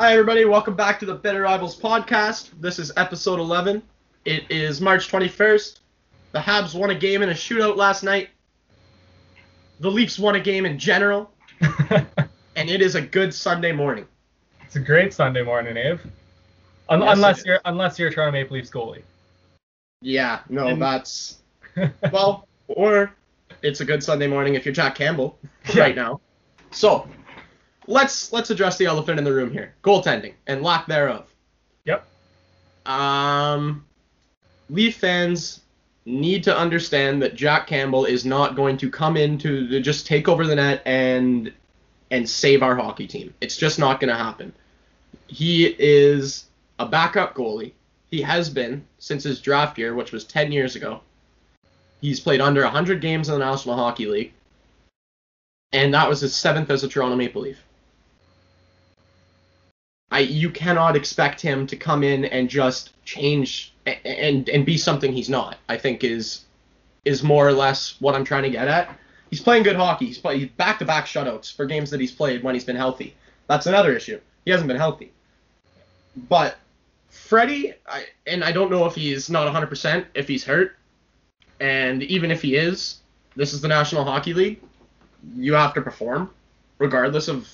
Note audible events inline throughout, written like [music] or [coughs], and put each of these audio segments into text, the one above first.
Hi, everybody. Welcome back to the Bitter Rivals podcast. This is episode 11. It is March 21st. The Habs won a game in a shootout last night. The Leafs won a game in general. [laughs] and it is a good Sunday morning. It's a great Sunday morning, Abe. Un- Yes, unless you're unless you're a Toronto Maple Leafs goalie. Yeah, no, And- that's. [laughs] Well, or it's a good Sunday morning if you're Jack Campbell Yeah. right now. So, let's let's address the elephant in the room here: goaltending and lack thereof. Yep. Um, Leaf fans need to understand that Jack Campbell is not going to come in to to just take over the net and and save our hockey team. It's just not going to happen. He is a backup goalie. He has been since his draft year, which was 10 years ago. He's played under 100 games in the National Hockey League, and that was his seventh as a Toronto Maple Leaf. I you cannot expect him to come in and just change and and be something he's not. I think is is more or less what I'm trying to get at. He's playing good hockey. He's played back to back shutouts for games that he's played when he's been healthy. That's another issue. He hasn't been healthy. But Freddie, I, and I don't know if he's not 100%, if he's hurt, and even if he is, this is the National Hockey League. You have to perform, regardless of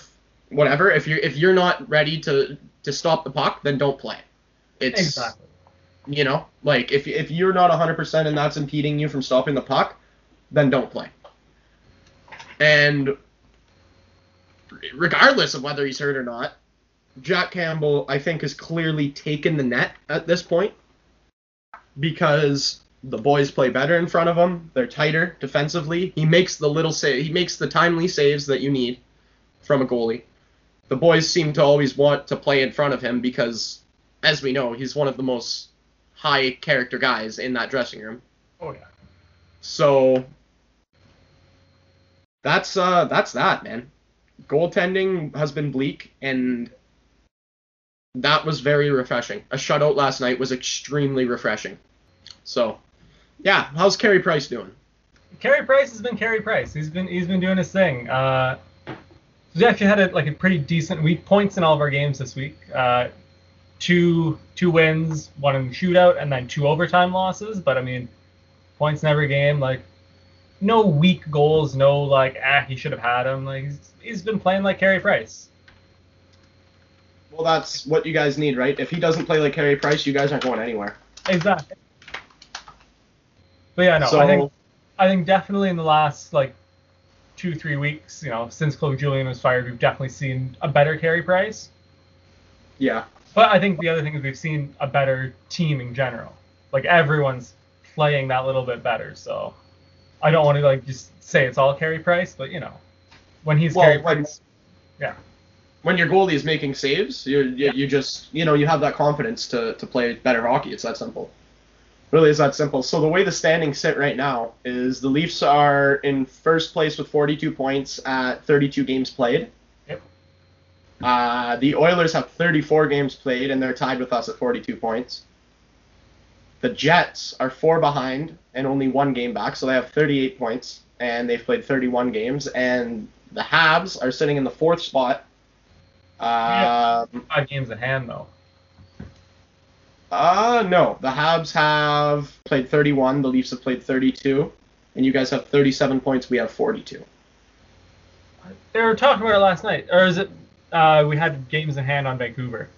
whatever. If you're if you're not ready to to stop the puck, then don't play. It's Exactly. you know like if if you're not 100% and that's impeding you from stopping the puck, then don't play. And regardless of whether he's hurt or not, Jack Campbell I think has clearly taken the net at this point because the boys play better in front of him. They're tighter defensively. He makes the little save. He makes the timely saves that you need from a goalie. The boys seem to always want to play in front of him because, as we know, he's one of the most high character guys in that dressing room. Oh yeah. So that's uh that's that, man. Goaltending has been bleak and that was very refreshing. A shutout last night was extremely refreshing. So, yeah, how's Carey Price doing? Carey Price has been Carey Price. He's been he's been doing his thing. Uh, we actually had a, like a pretty decent week. Points in all of our games this week. Uh, two two wins, one in the shootout, and then two overtime losses. But I mean, points in every game. Like no weak goals. No like ah he should have had him. Like he's, he's been playing like Carey Price. Well, that's what you guys need, right? If he doesn't play like Carey Price, you guys aren't going anywhere. Exactly. But yeah, no, so, I think I think definitely in the last like two three weeks, you know, since Claude Julien was fired, we've definitely seen a better Carey Price. yeah, But I think the other thing is we've seen a better team in general. Like everyone's playing that little bit better. So I don't want to like just say it's all Carey Price, but you know, when he's Well, carry when- price, yeah, when your goalie is making saves, you you, you just you know you have that confidence to to play better hockey. It's that simple. Really is that simple. So the way the standings sit right now is the Leafs are in first place with 42 points at 32 games played. Yep. Uh, the Oilers have 34 games played and they're tied with us at 42 points. The Jets are four behind and only one game back, so they have 38 points and they've played 31 games. And the Habs are sitting in the fourth spot. Um, five games in hand though. Uh, no. The Habs have played 31. The Leafs have played 32. And you guys have 37 points. We have 42. They were talking about it last night, or is it? Uh, we had games in hand on Vancouver.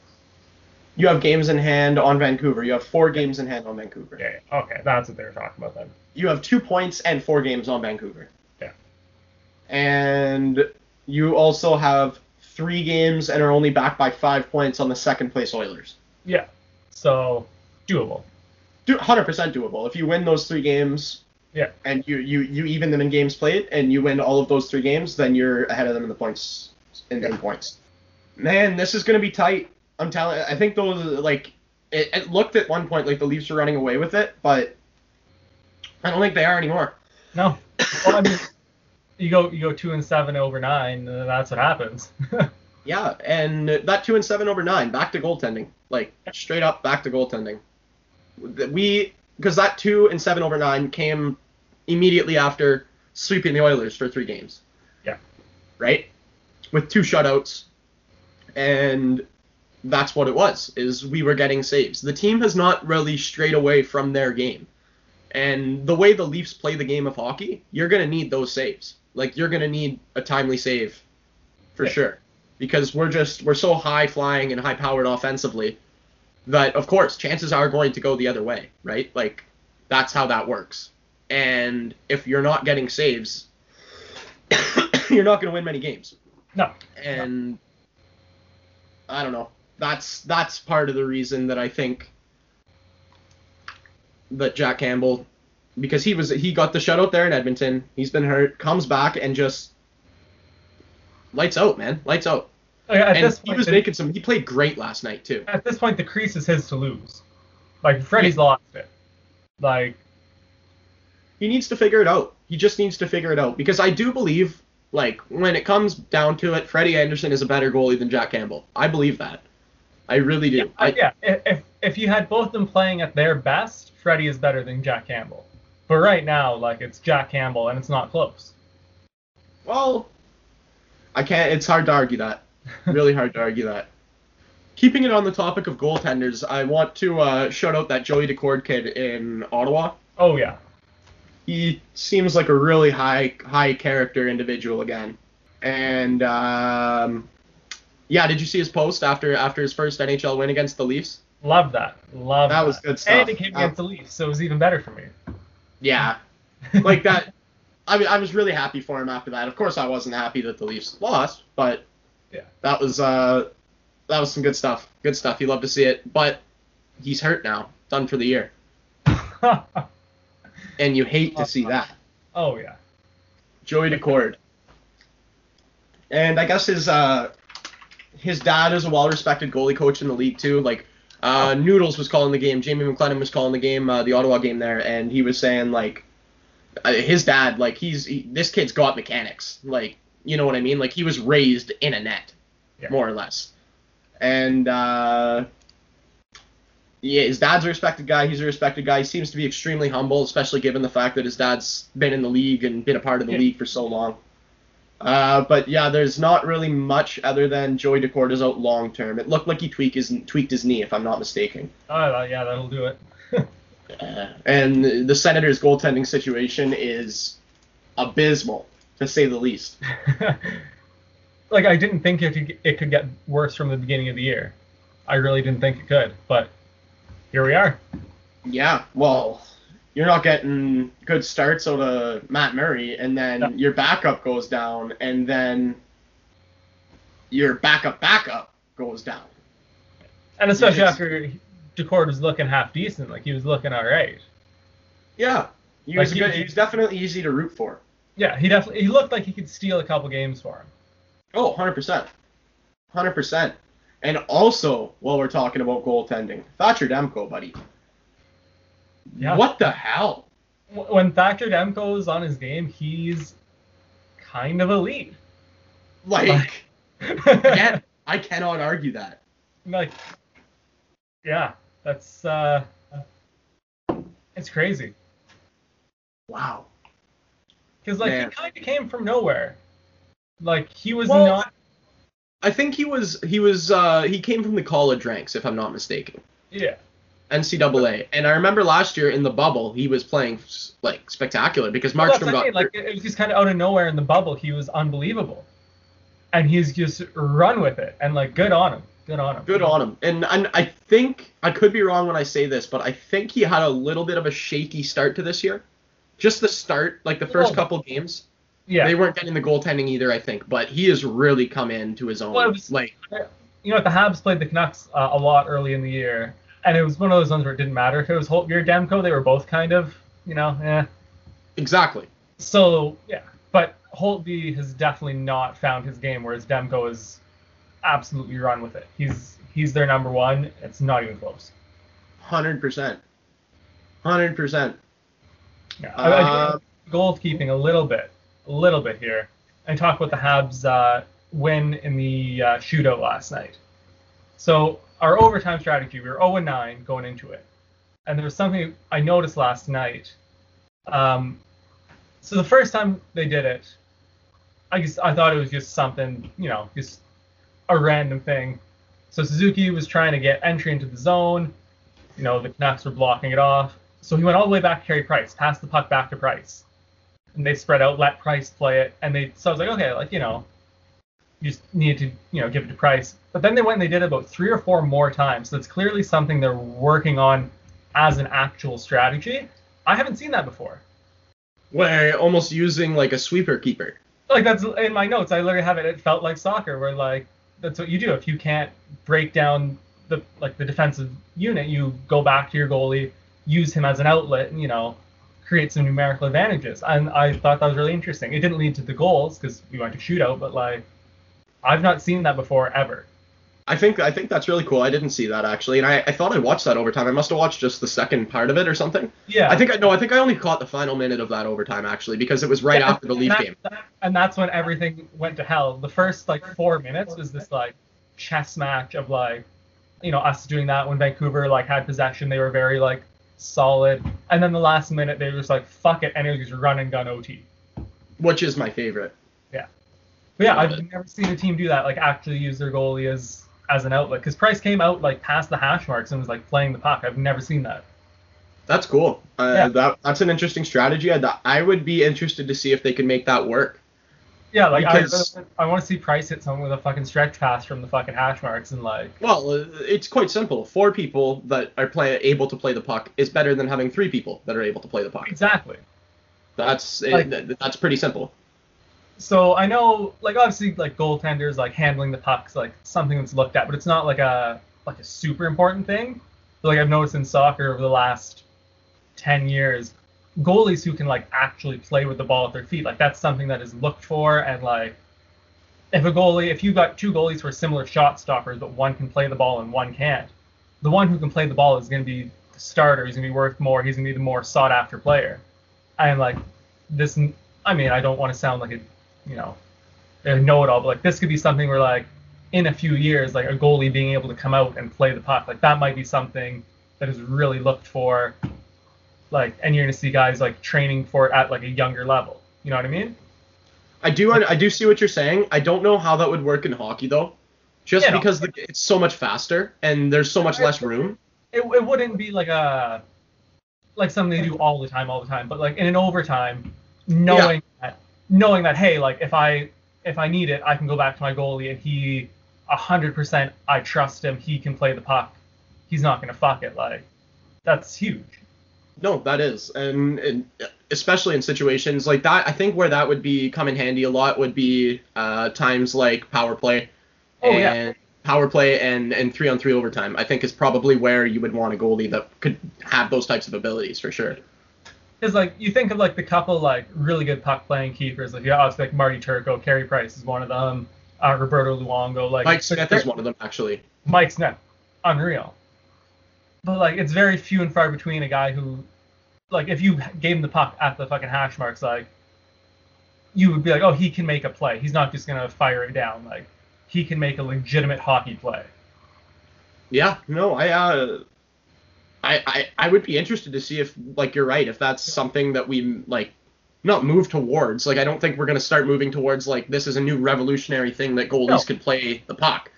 You have games in hand on Vancouver. You have four games in hand on Vancouver. Yeah, yeah. Okay, that's what they were talking about then. You have two points and four games on Vancouver. Yeah. And you also have three games and are only back by five points on the second place Oilers. Yeah. So doable. Do- 100% doable. If you win those three games, Yeah. and you, you, you even them in games played, and you win all of those three games, then you're ahead of them in the points in, in points. Man, this is gonna be tight. I'm telling. I think those like it, it looked at one point like the Leafs were running away with it, but I don't think they are anymore. No. Well, I mean, you go you go two and seven over nine. Uh, that's what happens. [laughs] Yeah, and that two and seven over nine, back to goaltending, like straight up back to goaltending. We because that two and seven over nine came immediately after sweeping the Oilers for three games. Yeah. Right, with two shutouts, and that's what it was. Is we were getting saves. The team has not really strayed away from their game, and the way the Leafs play the game of hockey, you're gonna need those saves. Like you're gonna need a timely save, for Yeah. sure, because we're just we're so high flying and high powered offensively that of course chances are going to go the other way, right? Like that's how that works. And if you're not getting saves, [coughs] you're not going to win many games. No. And I don't know. That's that's part of the reason that I think that Jack Campbell because he was he got the shutout there in Edmonton. He's been hurt, comes back and just lights out, man. Lights out. Like, and this he was the, making some he played great last night too. at this point, the crease is his to lose. Like Freddie's lost it. Like he needs to figure it out. He just needs to figure it out because I do believe, like, when it comes down to it, Freddie Andersen is a better goalie than Jack Campbell. I believe that. I really do. I, yeah, if if you had both of them playing at their best, Freddie is better than Jack Campbell. But right now, like it's Jack Campbell, and it's not close. well, I can't. It's hard to argue that. Really hard to argue that. Keeping it on the topic of goaltenders, I want to uh, shout out that Joey Daccord kid in Ottawa. Oh yeah, he seems like a really high high character individual again. And um, yeah, did you see his post after after his first NHL win against the Leafs? love that, love That That was good stuff. And it came Uh, against the Leafs, so it was even better for me. Yeah, like that. I mean, I was really happy for him after that. Of course, I wasn't happy that the Leafs lost, but Yeah. that was uh, that was some good stuff. Good stuff. You love to see it, but he's hurt now, done for the year, [laughs] and you hate to see that. oh yeah, Joey Daccord. And I guess his uh his dad is a well-respected goalie coach in the league too. Like uh, Noodles was calling the game, Jamie McLennan was calling the game, uh, the Ottawa game there, and he was saying like his dad, like he's he, this kid's got mechanics, like you know what I mean? Like he was raised in a net, Yeah. more or less. And uh, yeah, his dad's a respected guy. He's a respected guy. He seems to be extremely humble, especially given the fact that his dad's been in the league and been a part of the Yeah. league for so long. Uh, but yeah, there's not really much other than Joey Daccord is out long term. It looked like he tweaked his tweaked his knee, if I'm not mistaken. oh yeah, that'll do it. [laughs] And the Senators' goaltending situation is abysmal, to say the least. [laughs] like I didn't think it could, it could get worse from the beginning of the year. I really didn't think it could, but here we are. Yeah, well, you're not getting good starts out of Matt Murray, and then No. your backup goes down, and then your backup backup goes down. And especially after Daccord was looking half decent, like he was looking all right. Yeah, he Like was good. He was definitely easy to root for. Yeah, he definitely he looked like he could steal a couple games for him. Oh, 100%. 100%. And also, while we're talking about goaltending, Thatcher Demko, buddy. Yeah. What the hell? When Thatcher Demko's on his game, he's kind of elite. Like, again, [laughs] I cannot argue that. like, yeah, that's uh, it's crazy. Wow. Because like Man. he kind of came from nowhere. Like he was Well- not. I think he was he was uh he came from the college ranks if I'm not mistaken. Yeah. NCAA. And I remember last year in the bubble he was playing like spectacular because Well, Markstrom I got mean, like it was just kind of out of nowhere in the bubble. He was unbelievable, and he's just run with it. And like, good on him. Good on him. good on him. And, and I think I could be wrong when I say this, but I think he had a little bit of a shaky start to this year. Just the start, like the first Oh. couple games. Yeah. They weren't getting the goaltending either, I think, but he has really come into his own. Well, was- like you know, the Habs played the Canucks uh, a lot early in the year, and it was one of those ones where it didn't matter if it was Holtby or Demko. They were both kind of, you know, eh. exactly. So yeah, but Holtby has definitely not found his game, whereas Demko is absolutely run with it. He's he's their number one. It's not even close. Hundred percent. Hundred percent. Yeah, Uh, goalkeeping a little bit, a little bit here, and talk about the Habs' uh, win in the uh, shootout last night. So our overtime strategy, we were 0 9 going into it, and there was something I noticed last night. Um, so the first time they did it, I guess I thought it was just something, you know, just a random thing. So Suzuki was trying to get entry into the zone. You know, the Canucks were blocking it off. So he went all the way back to Carey Price, passed the puck back to Price. And they spread out, let Price play it. And they so I was like, okay, like, you know, you just needed to, you know, give it to Price. But then they went and they did it about three or four more times. So it's clearly something they're working on as an actual strategy. I haven't seen that before. Where almost using like a sweeper keeper. Like that's in my notes. I literally have it. It felt like soccer, where like that's what you do. If you can't break down the like the defensive unit, you go back to your goalie, use him as an outlet, and you know create some numerical advantages. And I thought that was really interesting. It didn't lead to the goals because we went to shootout, but like I've not seen that before ever. I think I think that's really cool. I didn't see that actually, and I, I thought I watched that overtime. I must have watched just the second part of it or something. Yeah. I think I no, I think I only caught the final minute of that overtime actually because it was right Yeah, after the that- game. that- and that's when everything went to hell. The first like four minutes was this like chess match of like, you know, us doing that when Vancouver like had possession. They were very like solid, and then the last minute they were just like fuck it, and it was just run and gun OT. which is my favorite. Yeah. But yeah, I've it. never seen a team do that. Like actually use their goalie as as an outlet. Because Price came out like past the hash marks and was like playing the puck. I've never seen that. That's cool. Uh, Yeah. That that's an interesting strategy. I, I would be interested to see if they can make that work. Yeah, like Because- I, I want to see Price hit someone with a fucking stretch pass from the fucking hash marks and like Well, uh, it's quite simple. Four people that are play, able to play the puck is better than having three people that are able to play the puck. exactly. That's Like- it, that's pretty simple. So I know, like obviously, like goaltenders, like handling the pucks, like something that's looked at, but it's not like a like a super important thing. But, like I've noticed in soccer over the last ten years, goalies who can like actually play with the ball at their feet, like that's something that is looked for. And like, if a goalie, if you've got two goalies who are similar shot stoppers, but one can play the ball and one can't, the one who can play the ball is going to be the starter. He's going to be worth more. He's going to be the more sought after player. And like this, I mean, I don't want to sound like a you know, a know-it-all, but like this could be something where like in a few years, like a goalie being able to come out and play the puck, like that might be something that is really looked for. Like, and you're gonna see guys like training for it at like a younger level. You know what I mean? I do I do see what you're saying. I don't know how that would work in hockey though, just Yeah, because the, it's so much faster and there's so much less room. It, it wouldn't be like a like something they do all the time, all the time, but like in an overtime, knowing that knowing that hey, like if I if I need it, I can go back to my goalie and he a hundred percent I trust him. He can play the puck. He's not gonna fuck it. Like that's huge. No, that is, and, and especially in situations like that, I think where that would be come in handy a lot would be uh, times like power play, Oh, yeah. power play and and three on three overtime. I think is probably where you would want a goalie that could have those types of abilities for sure. Because like you think of like the couple like really good puck playing keepers, like yeah, obviously like Marty Turco, Carey Price is one of them, uh, Roberto Luongo, like Mike Smith is one of them actually. Mike Smith, unreal. But like it's very few and far between a guy who, like, if you gave him the puck at the fucking hash marks, like, you would be like, oh, he can make a play. He's not just gonna fire it down. Like, he can make a legitimate hockey play. Yeah, no, I uh I, I I would be interested to see if like you're right, if that's something that we like not move towards. Like I don't think we're gonna start moving towards like this is a new revolutionary thing that goalies No. could play the puck.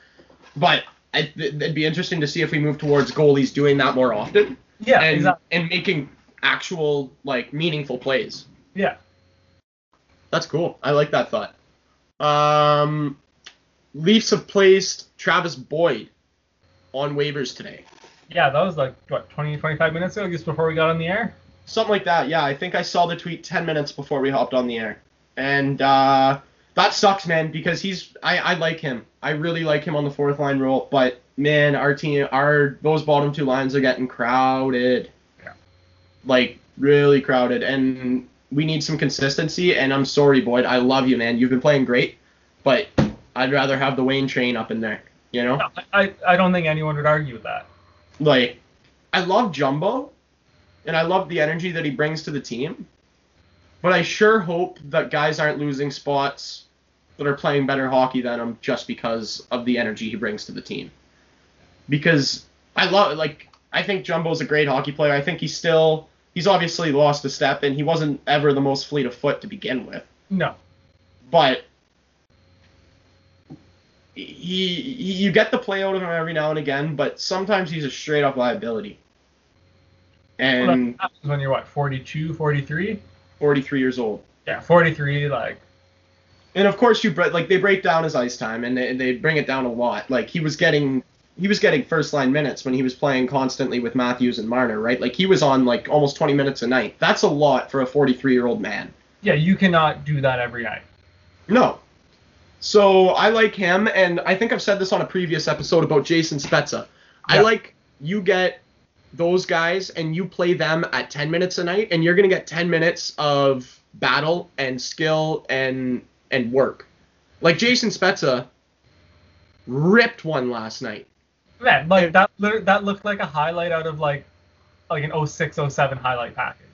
But I, it'd be interesting to see if we move towards goalies doing that more often Yeah, and exactly. and making actual like meaningful plays. Yeah. That's cool. I like that thought. Um, Leafs have placed Travis Boyd on waivers today. Yeah, that was like what 20, 25 minutes ago, just before we got on the air. Something like that. Yeah, I think I saw the tweet 10 minutes before we hopped on the air. And uh, that sucks, man, because he's I, I like him. I really like him on the fourth line role, but man, our team our those bottom two lines are getting crowded. Yeah. Like really crowded and we need some consistency and I'm sorry, Boyd. I love you, man. You've been playing great, but I'd rather have the Wayne train up in there, you know? No, I, I don't think anyone would argue with that. Like I love Jumbo and I love the energy that he brings to the team. But I sure hope that guys aren't losing spots that are playing better hockey than him just because of the energy he brings to the team. Because I love like I think Jumbo's a great hockey player. I think he's still he's obviously lost a step and he wasn't ever the most fleet of foot to begin with. No. But he, he you get the play out of him every now and again, but sometimes he's a straight up liability. Well, And happens when you're what 42, 43. 43 years old. Yeah, 43. Like And of course you like they break down his ice time and they, they bring it down a lot. Like he was getting he was getting first line minutes when he was playing constantly with Matthews and Marner, right? Like he was on like almost 20 minutes a night. That's a lot for a 43 year old man. yeah, you cannot do that every night. No. So I like him, and I think I've said this on a previous episode about Jason Spezza. I like you get those guys and you play them at 10 minutes a night, and you're gonna get 10 minutes of battle and skill and and work. Like Jason Spezza ripped one last night. Man, like that that looked like a highlight out of like like an 06 07 highlight package.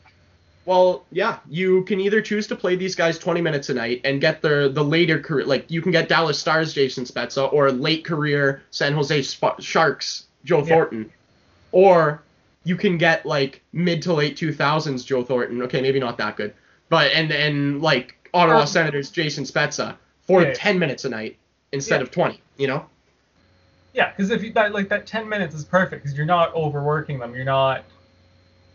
Well, yeah, you can either choose to play these guys 20 minutes a night and get the the later career, like you can get Dallas Stars Jason Spezza or late career San Jose Sp- Sharks Joe Yeah. Thornton, or you can get like mid to late 2000s Joe Thornton. Okay, maybe not that good, but and and like Ottawa Um, Senators Jason Spezza for Yeah. 10 minutes a night instead Yeah. of 20. You know? Yeah, because if you that like that 10 minutes is perfect because you're not overworking them. You're not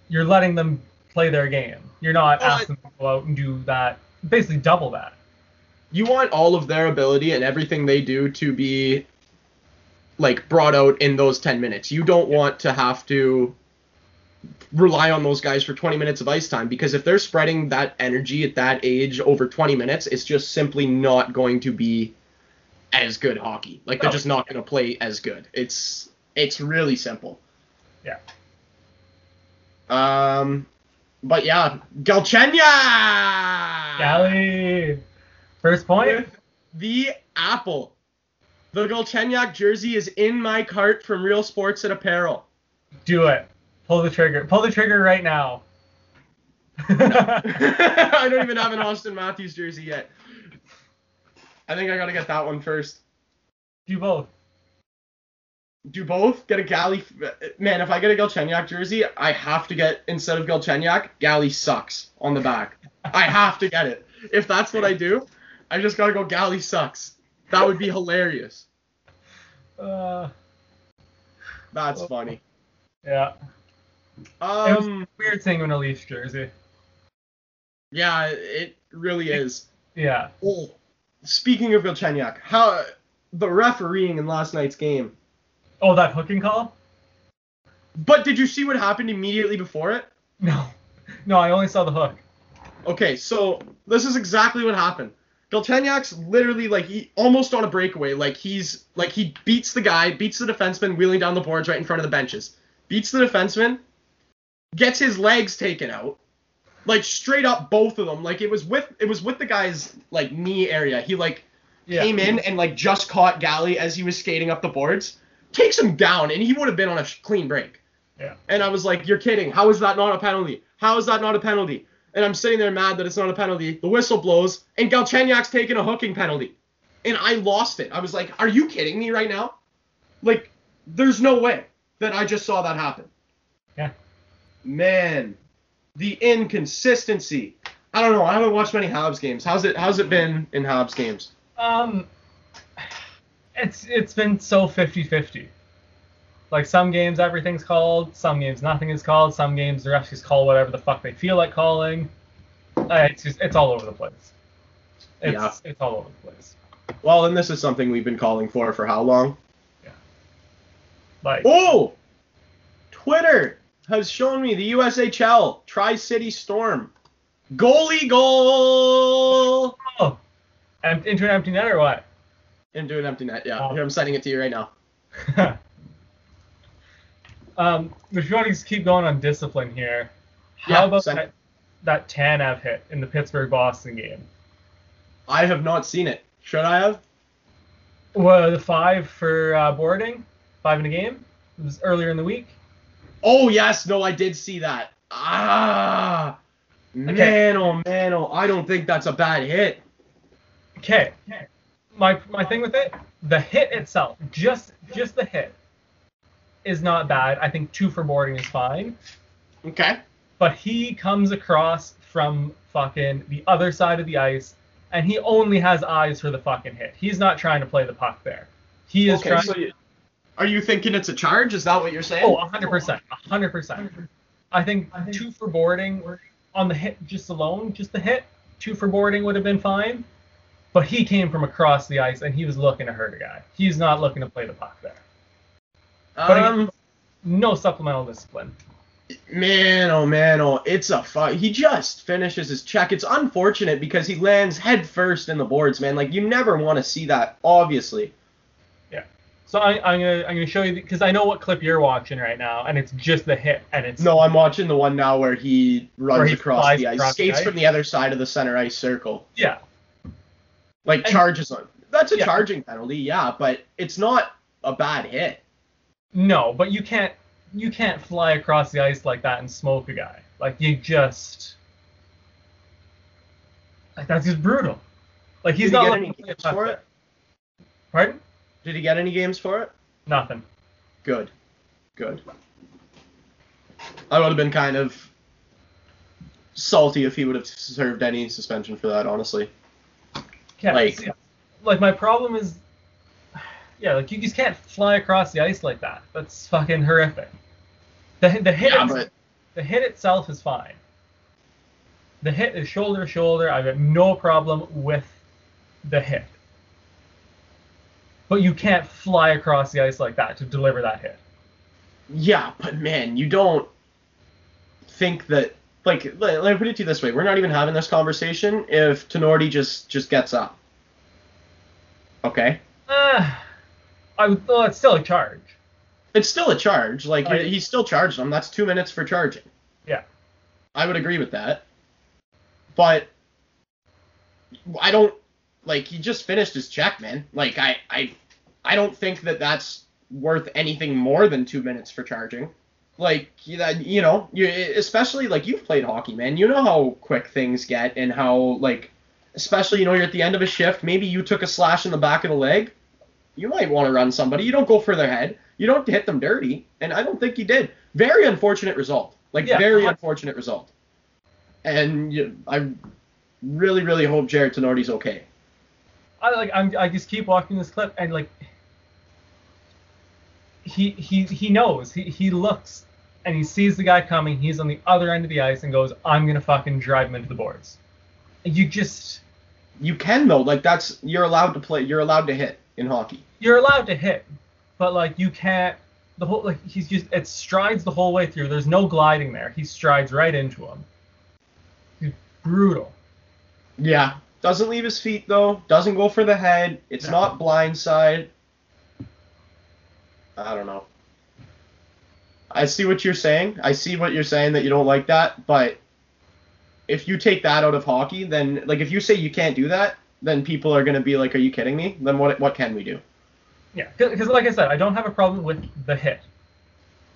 you're letting them play their game. You're not Well, I- asking them to go out and do that. Basically double that. you want all of their ability and everything they do to be like brought out in those 10 minutes. You don't want to have to rely on those guys for 20 minutes of ice time because if they're spreading that energy at that age over 20 minutes, it's just simply not going to be as good hockey. Like they're just not going to play as good. It's it's really simple. Yeah. Um but yeah, Galchenya! Gally, first point. with the apple. The Galchenyuk jersey is in my cart from Real Sports and Apparel. Do it. Pull the trigger. Pull the trigger right now. [laughs] [laughs] I don't even have an Auston Matthews jersey yet. I think I gotta get that one first. Do both. Do both? Get a Galley. Man, if I get a Galchenyuk jersey, I have to get instead of Galchenyuk, Galley sucks on the back. I have to get it. If that's what I do, I just gotta go Galley sucks. That would be hilarious. Uh, That's funny. yeah. it was Um, weird thing in a Leafs jersey. yeah, it really is. Yeah. Oh, speaking of Galchenyuk, how the refereeing in last night's game. Oh, that hooking call? But did you see what happened immediately before it? No. No, I only saw the hook. Okay, so this is exactly what happened. Galchenyuk's literally like he almost on a breakaway. Like he's like he beats the guy, beats the defenseman wheeling down the boards right in front of the benches. Beats the defenseman, gets his legs taken out. Like straight up both of them. Like it was with it was with the guy's like knee area. He like Yeah. came in and like just caught Galley as he was skating up the boards, takes him down, and he would have been on a clean break. Yeah. And I was like, "You're kidding? How is that not a penalty? How is that not a penalty?" And I'm sitting there mad that it's not a penalty. The whistle blows, and Galchenyuk's taking a hooking penalty, and I lost it. I was like, "Are you kidding me right now? Like, there's no way that I just saw that happen." Yeah. Man, the inconsistency. I don't know. I haven't watched many Habs games. How's it? How's it been in Habs games? Um, it's it's been so 50-50. Like some games everything's called, some games nothing is called, some games the refs just call whatever the fuck they feel like calling. Uh, it's just it's all over the place. It's Yeah. it's all over the place. Well, and this is something we've been calling for for how long? Yeah. Like Oh! Twitter has shown me the USHL Tri City Storm. Goalie goal! oh, em- into an empty net or what? Into an empty net, yeah. Here, I'm sending it to you right now. [laughs] um, if you want to just keep going on discipline here, how Yeah, about send that, that Tanev hit in the Pittsburgh Boston game? I have not seen it. Should I have? Well, the five for uh, boarding, five in a game. It was earlier in the week. Oh, yes. No, I did see that. Ah! Man, oh, man, oh. I don't think that's a bad hit. Okay. Okay. My my thing with it, the hit itself, just just the hit, is not bad. I think two for boarding is fine. Okay. But he comes across from fucking the other side of the ice and he only has eyes for the fucking hit. He's not trying to play the puck there. He is Okay, trying. so you, are you thinking it's a charge? Is that what you're saying? oh, 100 percent, 100 percent. I think two for boarding on the hit just alone, just the hit, two for boarding would have been fine. But he came from across the ice and he was looking to hurt a guy. He's not looking to play the puck there. But again, um, no supplemental discipline. man, oh man, oh, it's a fuck. He just finishes his check. It's unfortunate because he lands head first in the boards, man. Like you never want to see that, obviously. Yeah. So I, I'm gonna I'm gonna show you because I know what clip you're watching right now, and it's just the hit, and it's No, I'm watching the one now where he runs Where he across the ice, across the skates ice? from the other side of the center ice circle, yeah, like And- charges on. That's a Yeah. charging penalty, yeah, but it's not a bad hit. no, but you can't you can't fly across the ice like that and smoke a guy. Like you just like that's just brutal. Like he's Did he not get looking games for it? Pardon? Did he get any games for it? Nothing. Good. Good. I would have been kind of salty if he would have served any suspension for that, honestly. Yeah, Like- yeah. like my problem is, [sighs] yeah, like you just can't fly across the ice like that. That's fucking horrific. The the hit Yeah, but the hit itself is fine. The hit is shoulder to shoulder. I've got no problem with the hit. But you can't fly across the ice like that to deliver that hit. yeah, but man, you don't think that like let, let me put it to you this way: we're not even having this conversation if Tinordi just just gets up. Okay, Uh, I would, well, it's still a charge. it's still a charge. Like Right. he's still charged him. That's two minutes for charging. Yeah. I would agree with that. But I don't like he just finished his check, man. Like I I I don't think that that's worth anything more than 2 minutes for charging. Like you that you know, you especially like you've played hockey, man. You know how quick things get and how like especially you know you're at the end of a shift, maybe you took a slash in the back of the leg. You might want to run somebody. You don't go for their head. You don't hit them dirty, and I don't think he did. Very unfortunate result. Like Yeah. very unfortunate result. And you, I really, really hope Jarred Tinordi's okay. I like I'm, I just keep watching this clip and like he he he knows he he looks and he sees the guy coming. He's on the other end of the ice and goes, "I'm gonna fucking drive him into the boards." You just You can though. Like that's you're allowed to play. You're allowed to hit in hockey. you're allowed to hit, but like you can't. The whole like he's just it strides the whole way through. There's no gliding there. He strides right into him. He's brutal. Yeah. Doesn't leave his feet though. Doesn't go for the head. It's No. not blindside. I don't know. I see what you're saying. I see what you're saying that you don't like that, but if you take that out of hockey, then like if you say you can't do that, then people are gonna be like, "Are you kidding me?" Then what what can we do? Yeah, because like I said, I don't have a problem with the hit.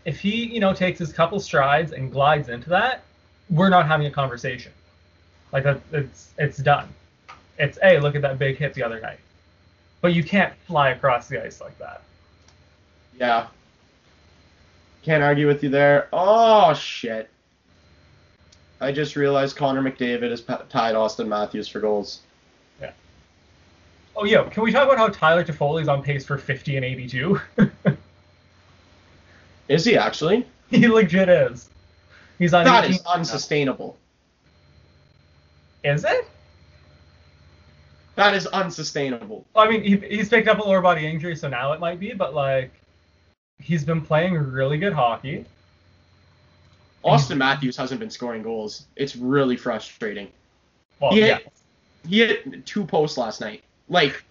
If he, you know, takes his couple strides and glides into that, we're not having a conversation. Like that, it's it's done. It's hey, look at that big hit the other night. But you can't fly across the ice like that. Yeah. Can't argue with you there. Oh shit. I just realized Connor McDavid has tied Auston Matthews for goals. Yeah. Oh, yeah. Can we talk about how Tyler Toffoli's on pace for 50 and 82? [laughs] Is he actually? he legit is. He's on. That 18 is unsustainable. Is it? That is unsustainable. I mean, he, he's picked up a lower body injury, so now it might be. But like, he's been playing really good hockey. Auston Matthews hasn't been scoring goals. It's really frustrating. Well, He yeah. hit, he hit two posts last night. Like,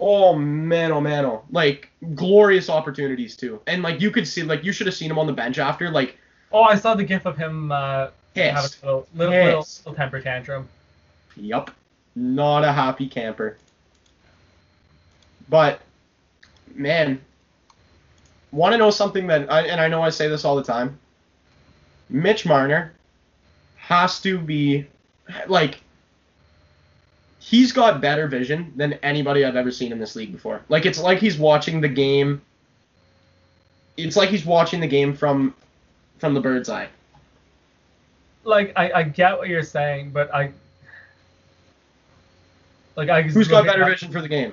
oh man, oh man, oh. Like, glorious opportunities too. And like, you could see, like, you should have seen him on the bench after. Like, Oh, I saw the gif of him uh, having a little, little, little, little temper tantrum. Yup. Not a happy camper. But, man, want to know something that, I, and I know I say this all the time. Mitch Marner has to be, like, he's got better vision than anybody I've ever seen in this league before. Like, it's like he's watching the game. It's like he's watching the game from, from the bird's eye. Like, I, I get what you're saying, but I, Like I who's got better guys- vision for the game?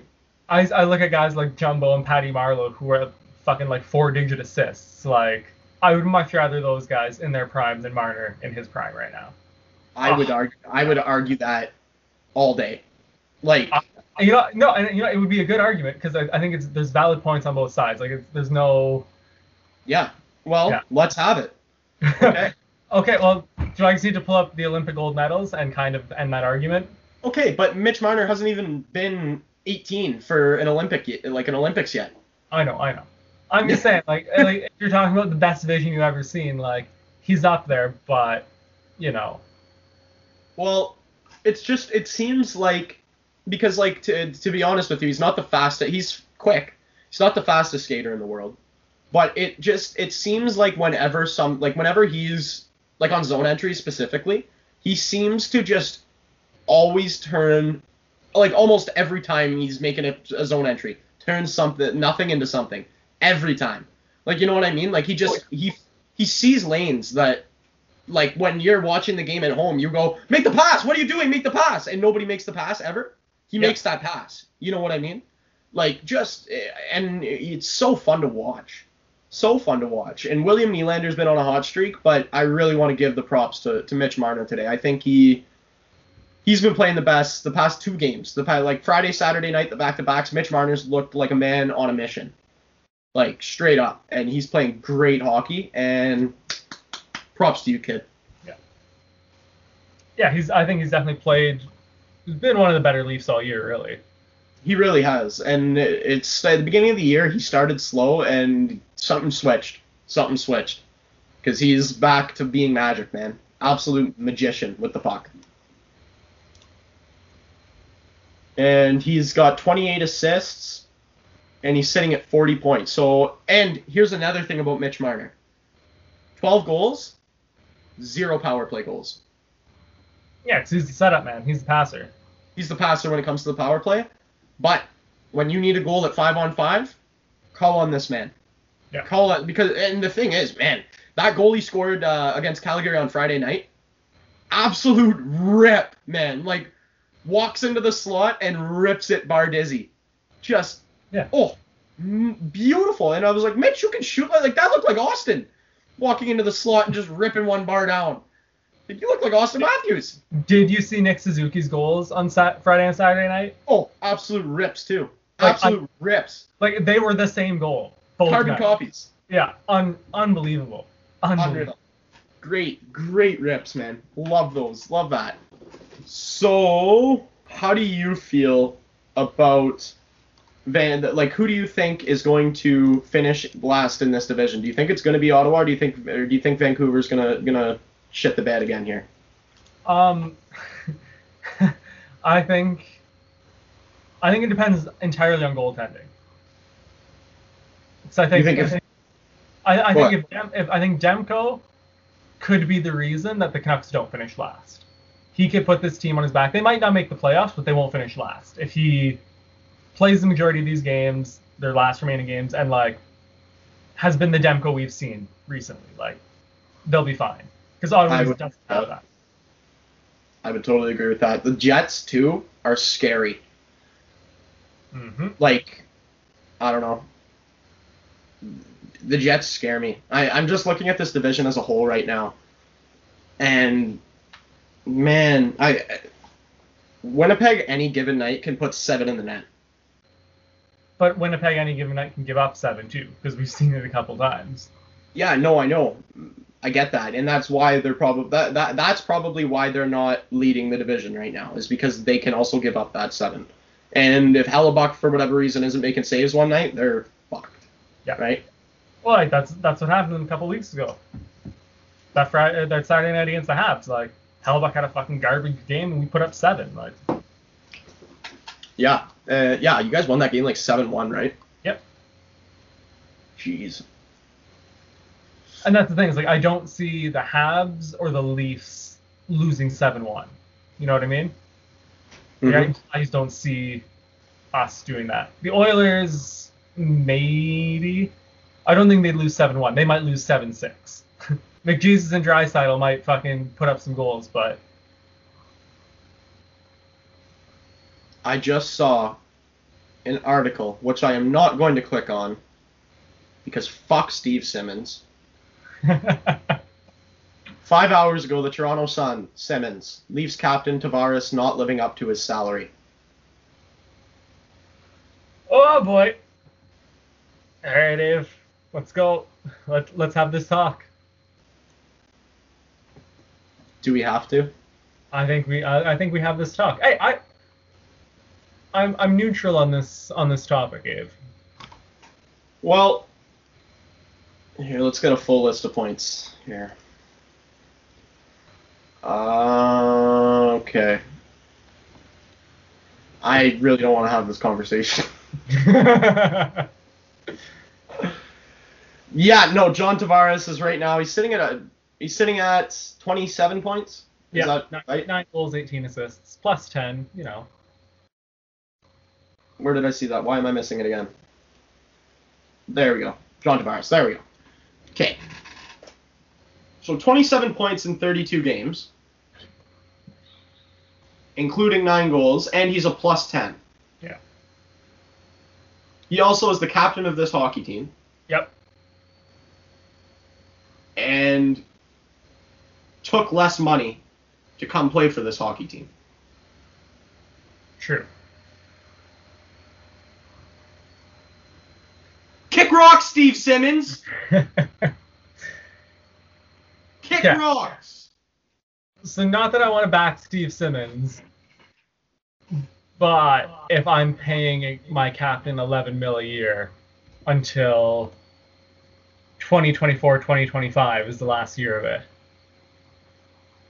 I, I look at guys like Jumbo and Patty Marleau who are fucking like four digit assists. Like I would much rather those guys in their prime than Marner in his prime right now. I would Ah. argue. I would argue that all day. Like, Ah. You know, no, and you know, it would be a good argument because I, I think it's there's valid points on both sides. Like it's, there's no. yeah. Well, Yeah. let's have it. [laughs] Okay. okay, well, do I need to pull up the Olympic gold medals and kind of end that argument? okay, but Mitch Marner hasn't even been 18 for an Olympic, like an Olympics yet. I know, I know. I'm just saying, like, like if you're talking about the best vision you've ever seen, like he's up there, but you know, Well, it's just it seems like because like to to be honest with you, he's not the fastest. He's quick. He's not the fastest skater in the world. But it just it seems like whenever some like whenever he's like on zone entry specifically, he seems to just always turn like almost every time he's making a, a zone entry, turn something nothing into something every time. Like you know what I mean? Like he just he he sees lanes that like when you're watching the game at home, you go, make the pass. What are you doing? Make the pass, and nobody makes the pass ever. He makes that pass. You know what I mean? Like just eh, and it's so fun to watch, so fun to watch. And William Nylander's been on a hot streak, but I really want to give the props to, to Mitch Marner today. I think he he's been playing the best the past two games. The like Friday, Saturday night, the back to backs. Mitch Marner's looked like a man on a mission, like straight up, and he's playing great hockey. And props to you, kid. yeah, Yeah, he's. I think he's definitely played. He's been one of the better Leafs all year, really. He really has, and it- it's at the beginning of the year he started slow, and something switched. Something switched, because he's back to being magic, man. Absolute magician with the puck. And he's got 28 assists, and he's sitting at 40 points. So, and here's another thing about Mitch Marner: 12 goals, zero power play goals. Yeah, 'cause he's the setup man. He's the passer. He's the passer when it comes to the power play. But when you need a goal at five on five, call on this man. Yeah. Call it because and the thing is, man, that goal he scored uh, against Calgary on Friday night, absolute rip, man. Like walks into the slot and rips it bar dizzy. Just Yeah. oh, m- beautiful. And I was like, Mitch, you can shoot like, like that. Looked like Auston walking into the slot and just ripping one bar down. Like, you look like Auston Matthews. Did you see Nick Suzuki's goals on Sat- Friday and Saturday night? Oh, absolute rips too. Like, Absolute rips. Like they were the same goal. Carbon copies. Yeah, un- unbelievable. Unbelievable. Unreal. Great, great rips, man. Love those. Love that. So, how do you feel about Van? Like, who do you think is going to finish last in this division? Do you think it's going to be Ottawa? Or do you think, or do you think Vancouver's gonna gonna shit the bed again here? Um, [laughs] I think, I think it depends entirely on goaltending. So I think, think I if- think, I, I think if, Dem, if I think Demko could be the reason that the Canucks don't finish last. He could put this team on his back. They might not make the playoffs, but they won't finish last if he plays the majority of these games, their last remaining games, and like has been the Demko we've seen recently. Like they'll be fine because Ottawa I just would- doesn't have that. I would totally agree with that. The Jets too are scary. hmm like I don't know. The Jets scare me. I, I'm just looking at this division as a whole right now, and man, I Winnipeg any given night can put seven in the net. But Winnipeg any given night can give up seven too, because we've seen it a couple times. Yeah, no, I know. I get that, and that's why they're probably that, that that's probably why they're not leading the division right now is because they can also give up that seven. And if Hellebuyck for whatever reason isn't making saves one night, they're fucked. Yeah. Right. Well, like that's that's what happened a couple weeks ago. That Friday, uh, that Saturday night against the Habs, like Hellebuyck had a fucking garbage game and we put up seven. Like, Yeah, uh, yeah. You guys won that game like seven one, right? Yep. Jeez. and that's the thing is like I don't see the Habs or the Leafs losing seven one. You know what I mean? Like, Mhm. I, I just don't see us doing that. The Oilers, maybe. I don't think they'd lose 7 1. They might lose 7 6. [laughs] McJesus and Draisaitl might fucking put up some goals, but I just saw an article, which I am not going to click on because fuck Steve Simmons. [laughs] Five hours ago, the Toronto Sun, Simmons, Leafs captain Tavares not living up to his salary. oh boy. All right, Dave. Let's go. Let Let's have this talk. Do we have to? I think we I, I think we have this talk. Hey, I I'm I'm neutral on this on this topic, Dave. Well, here, let's get a full list of points here. Uh, okay. I really don't want to have this conversation. [laughs] yeah, no, John Tavares is right now. He's sitting at a. He's sitting at 27 points. Is yeah, that nine, right? nine goals, 18 assists, plus 10. You know. Where did I see that? Why am I missing it again? There we go. John Tavares. There we go. Okay. So 27 points in 32 games, including nine goals, and he's a plus 10. Yeah. He also is the captain of this hockey team, Yep. and took less money to come play for this hockey team. True. Rocks, Steve Simmons. [laughs] Kick Yeah. rocks. so not that I want to back Steve Simmons, but if I'm paying my captain 11 mil a year until 2024 2025 is the last year of it,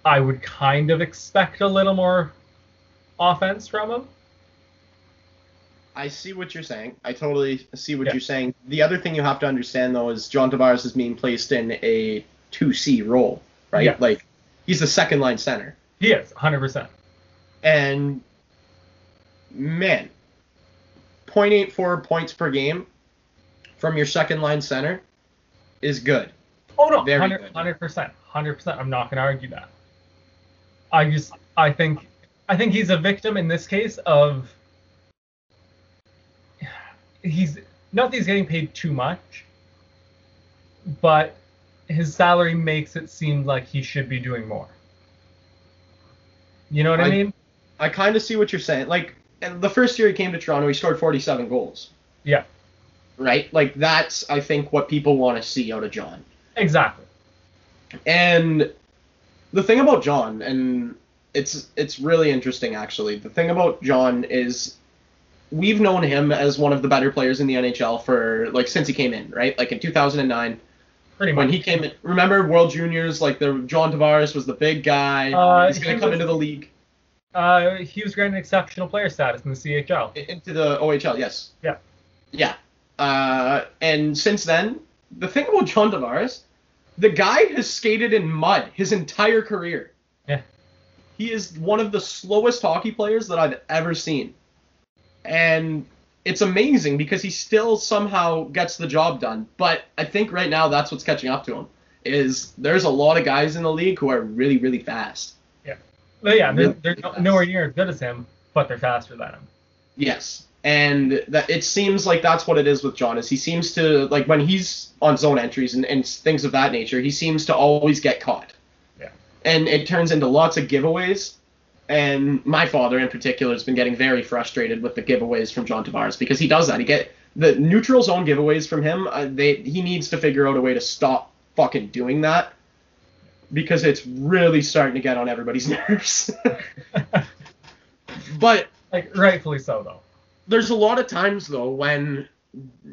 I would kind of expect a little more offense from him. I see what you're saying. I totally see what Yeah. you're saying. The other thing you have to understand though is John Tavares is being placed in a 2C role, right? Yeah. Like he's the second line center. He is 100%. And man, 0.84 points per game from your second line center is good. Oh no, Very 100 good. percent, hundred percent. I'm not going to argue that. I just, I think, I think he's a victim in this case of. He's not that he's getting paid too much, but his salary makes it seem like he should be doing more. You know what I, I- mean? I kind of see what you're saying. Like the first year he came to Toronto, he scored 47 goals, Yeah, right? Like that's I think what people want to see out of John. exactly. And the thing about John, and it's it's really interesting actually. The thing about John is we've known him as one of the better players in the NHL for like since he came in, right? Like in 2009 Pretty when much. he came in. Remember World Juniors? Like the John Tavares was the big guy. Uh, He's gonna he come was- into the league, uh, he was granted exceptional player status in the CHL. into the OHL. Yes. Yeah. Yeah. Uh, and since then, the thing about John Tavares, the guy has skated in mud his entire career. Yeah. He is one of the slowest hockey players that I've ever seen. And it's amazing because he still somehow gets the job done. But I think right now that's what's catching up to him. Is there's a lot of guys in the league who are really, really fast. But yeah, they're, Really they're fast. nowhere near as good as him, but they're faster than him. Yes. And that it seems like that's what it is with John is he seems to like when he's on zone entries and, and things of that nature, he seems to always get caught. Yeah. And it turns into lots of giveaways. And my father in particular has been getting very frustrated with the giveaways from John Tavares because he does that. He get the neutral zone giveaways from him. Uh, they he needs to figure out a way to stop fucking doing that because it's really starting to get on everybody's [laughs] nerves. [laughs] but like rightfully so though. there's a lot of times though when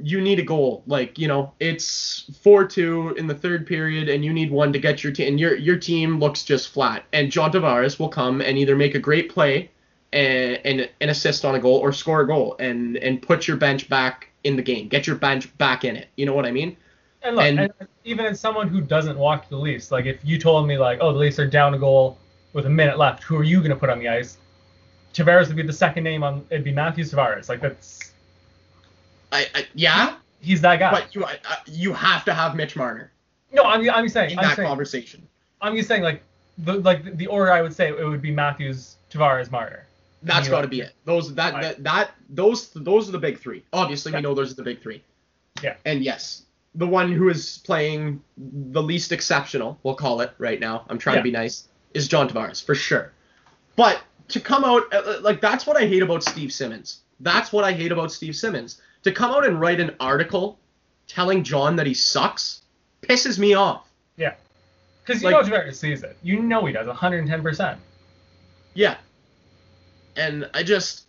you need a goal. Like you know, it's four two in the third period, and you need one to get your team. And your your team looks just flat. And John Tavares will come and either make a great play and and an assist on a goal, or score a goal and and put your bench back in the game. Get your bench back in it. You know what I mean? And look, And- and even as someone who doesn't watch the Leafs, like if you told me like, oh, the Leafs are down a goal with a minute left, who are you going to put on the ice? Tavares would be the second name on. It'd be Matthew Tavares. Like that's I, I yeah, he's that guy. but you I, I- you have to have Mitch Marner no, I'm I'm saying in I'm that saying conversation. I'm just saying like the like the order I would say it would be Matthews Tavares Marner. That's got to be it. Those that, Right. that that those those are the big three. Obviously, Yeah. we know those are the big three. Yeah. And yes, the one who is playing the least exceptional, we'll call it right now. I'm trying Yeah. to be nice. Is John Tavares for sure. But to come out uh, uh, like that's what I hate about Steve Simmons. That's what I hate about Steve Simmons. To come out and write an article telling John that he sucks pisses me off. Yeah. Because you Like- know Tavares sees it. You know he does 110%. Yeah. And I just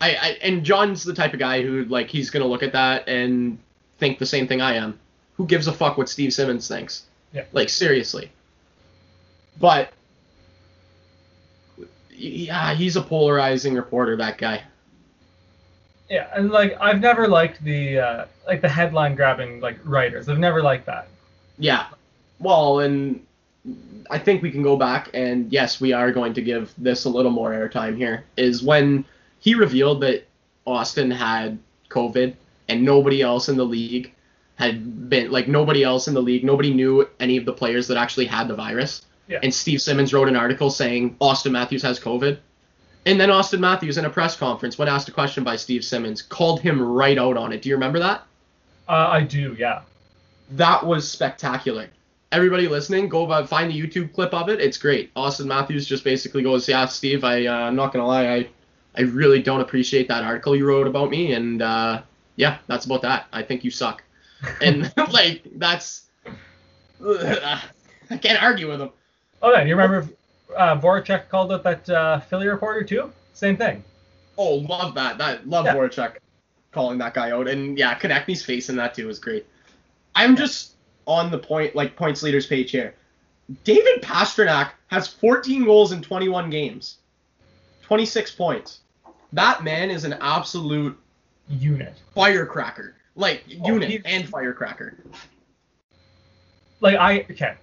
I, I and John's the type of guy who like he's gonna look at that and think the same thing I am. Who gives a fuck what Steve Simmons thinks? Yeah. Like seriously. But yeah, he's a polarizing reporter, that guy. Yeah, and like I've never liked the uh, like the headline grabbing like writers. I've never liked that. Yeah. Well, and I think we can go back and yes, we are going to give this a little more airtime here. Is when he revealed that Auston had COVID and nobody else in the league had been like nobody else in the league, nobody knew any of the players that actually had the virus. Yeah. And Steve Simmons wrote an article saying Auston Matthews has COVID. And then Auston Matthews in a press conference, when asked a question by Steve Simmons, called him right out on it. Do you remember that? Uh, I do, yeah. that was spectacular. Everybody listening, go by, find the YouTube clip of it. It's great. Auston Matthews just basically goes, "Yeah, Steve, I uh, I'm not gonna lie, I I really don't appreciate that article you wrote about me, and uh, yeah, that's about that. I think you suck." [laughs] And [laughs] like that's, I can't argue with him. Oh, yeah. Do You remember uh, Voracek called up that uh, Philly reporter too? Same thing. Oh, love that. That love Yeah. Voracek calling that guy out, and yeah, Konecny's face in that too was great. I'm just on the point like points leaders page here. David Pastrnak has 14 goals in 21 games, 26 points. That man is an absolute Unit. firecracker, like Oh, unit and firecracker. Like I okay.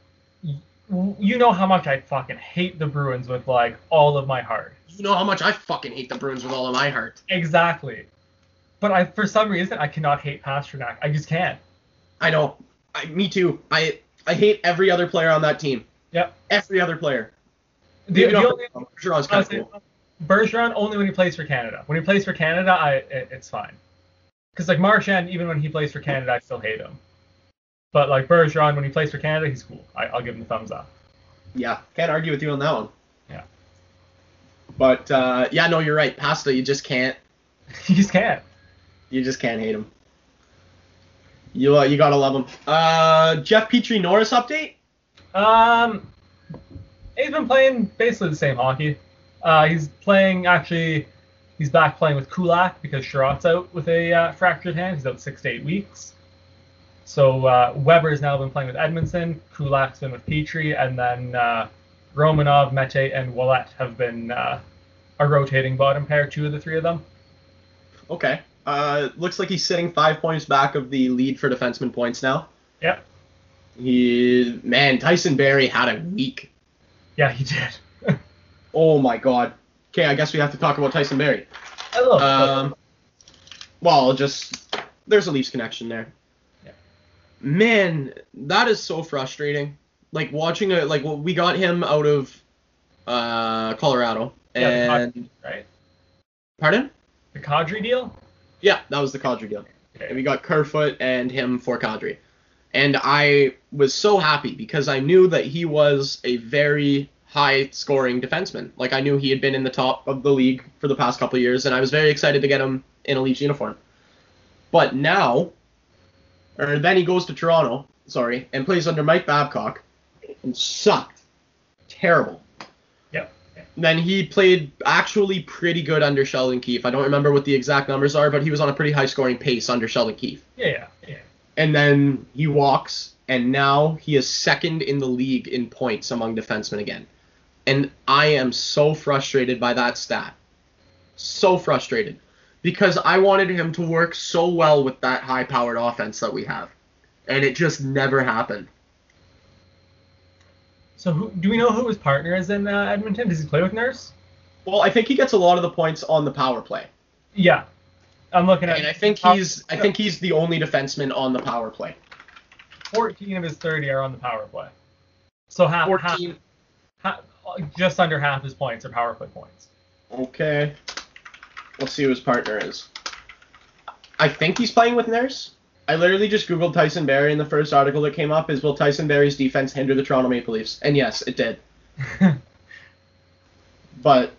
You know how much I fucking hate the Bruins with like all of my heart. You know how much I fucking hate the Bruins with all of my heart. Exactly. But I for some reason I cannot hate Pastrnak. I just can't. I know. I, me too. I I hate every other player on that team. Yep. Every other player. The, the only, Bergeron's kind of cool. Bergeron only when he plays for Canada. When he plays for Canada, I it, it's fine. Because like Marchand, even when he plays for Canada, I still hate him. But like Bergeron, when he plays for Canada, he's cool. I, I'll give him the thumbs up. Yeah, can't argue with you on that one. Yeah. But uh, yeah, no, you're right. Pasta, you just can't. [laughs] you just can't. You just can't hate him. You uh, you gotta love him. Uh, Jeff Petry Norris update. Um, he's been playing basically the same hockey. Uh, he's playing actually. He's back playing with Kulak because Chiarot's out with a uh, fractured hand. He's out six to eight weeks. So uh, Weber's now been playing with Edmundson. Kulak's been with Petry, and then uh, Romanov, Mete, and Ouellet have been uh, a rotating bottom pair. Two of the three of them. Okay. Uh, looks like he's sitting five points back of the lead for defenseman points now. Yep. He man, Tyson Barrie had a week. Yeah, he did. [laughs] Oh my god. Okay, I guess we have to talk about Tyson Barrie. I love. Um, well, just there's a Leafs connection there. Yeah. Man, that is so frustrating. Like watching a like well, we got him out of uh, Colorado, Yeah, the and right. pardon? The Kadri deal. Yeah, that was the Kadri deal. Okay. And we got Kerfoot and him for Kadri. And I was so happy because I knew that he was a very high scoring defenseman. Like I knew he had been in the top of the league for the past couple of years, and I was very excited to get him in a Leafs uniform. But now, or then he goes to Toronto, sorry, and plays under Mike Babcock, and sucked. Terrible. Yep. Then he played actually pretty good under Sheldon Keefe. I don't remember what the exact numbers are, but he was on a pretty high scoring pace under Sheldon Keefe. Yeah, yeah, yeah. And then he walks, and now he is second in the league in points among defensemen again. And I am so frustrated by that stat. So frustrated. Because I wanted him to work so well with that high powered offense that we have. And it just never happened. So who, do we know who his partner is in uh, Edmonton? Does he play with Nurse? Well, I think he gets a lot of the points on the power play. Yeah. I'm looking at And I think he's I think he's the only defenseman on the power play. 14 of his 30 are on the power play. So half, half, half just under half his points are power play points. Okay. Let's see who his partner is. I think he's playing with Nurse. I literally just googled Tyson Barrie, and the first article that came up is Will Tyson Barrie's defense hinder the Toronto Maple Leafs? And yes, it did. [laughs] But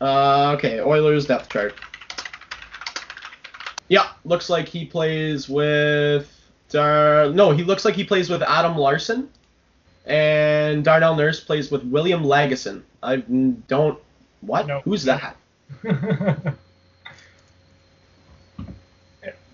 uh, okay, Oilers depth chart. Yeah, looks like he plays with. Dar- no, he looks like he plays with Adam Larsson, and Darnell Nurse plays with William Lagesson. I don't. What? Nope. Who's that? [laughs]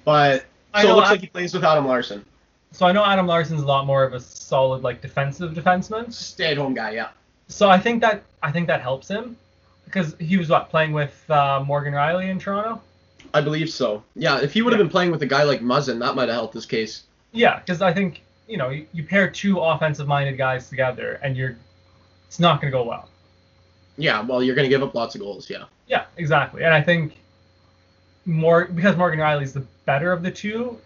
But so it looks Ad- like he plays with Adam Larsson. so I know Adam Larsson's a lot more of a solid like defensive defenseman. Stay-at-home guy, yeah. So I think that I think that helps him because he was what playing with uh, Morgan Rielly in Toronto. I believe so. Yeah, if he would have Yeah. been playing with a guy like Muzzin, that might have helped his case. Yeah, because I think you know you, you pair two offensive-minded guys together and you're it's not going to go well. Yeah, well, you're going to give up lots of goals, yeah. Yeah, exactly. And I think more because Morgan Rielly's the better of the two.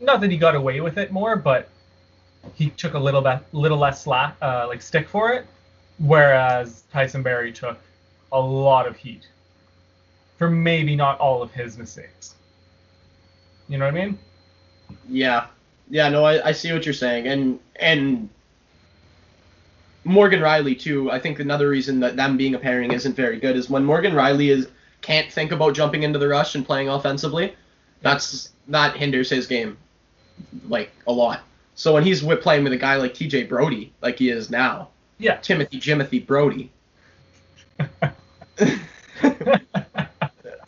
Not that he got away with it more, but he took a little bit, little less slack, uh, like stick for it. Whereas Tyson Barrie took a lot of heat for maybe not all of his mistakes. You know what I mean? Yeah, yeah, no, I, I see what you're saying, and and Morgan Rielly too. I think another reason that them being a pairing isn't very good is when Morgan Rielly is can't think about jumping into the rush and playing offensively. That's that hinders his game, like a lot. So when he's with playing with a guy like T.J. Brodie, like he is now, Yeah. Timothy Jimothy Brodie, [laughs]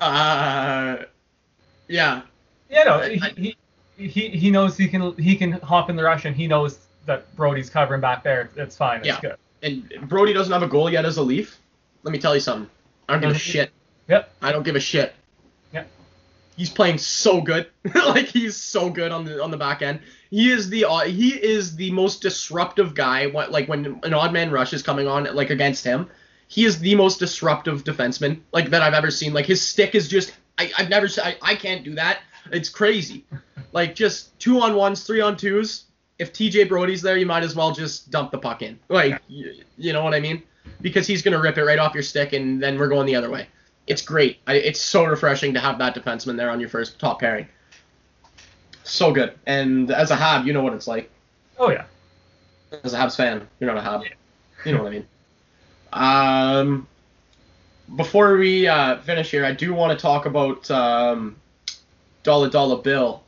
uh, yeah, Yeah, no, he, he he he knows he can he can hop in the rush and he knows that Brodie's covering back there. It's fine. It's Yeah. good. and Brodie doesn't have a goal yet as a Leaf. Let me tell you something. I don't give a shit. Yep. I don't give a shit. Yep. He's playing so good. [laughs] like he's so good on the on the back end. He is the uh, he is the most disruptive guy. What like when an odd man rush is coming on like against him, he is the most disruptive defenseman like that I've ever seen. Like his stick is just I I've never I, I can't do that. It's crazy. [laughs] Like just two on ones, three on twos. If TJ Brodie's there, you might as well just dump the puck in. Like you, you know what I mean? Because he's gonna rip it right off your stick, and then we're going the other way. It's great. I, it's so refreshing to have that defenseman there on your first top pairing. So good. And as a Hab, you know what it's like. Oh yeah. As a Habs fan, you're not a Hab. Yeah. You know what I mean. Um, before we uh, finish here, I do want to talk about um, Dollar Dollar Bill,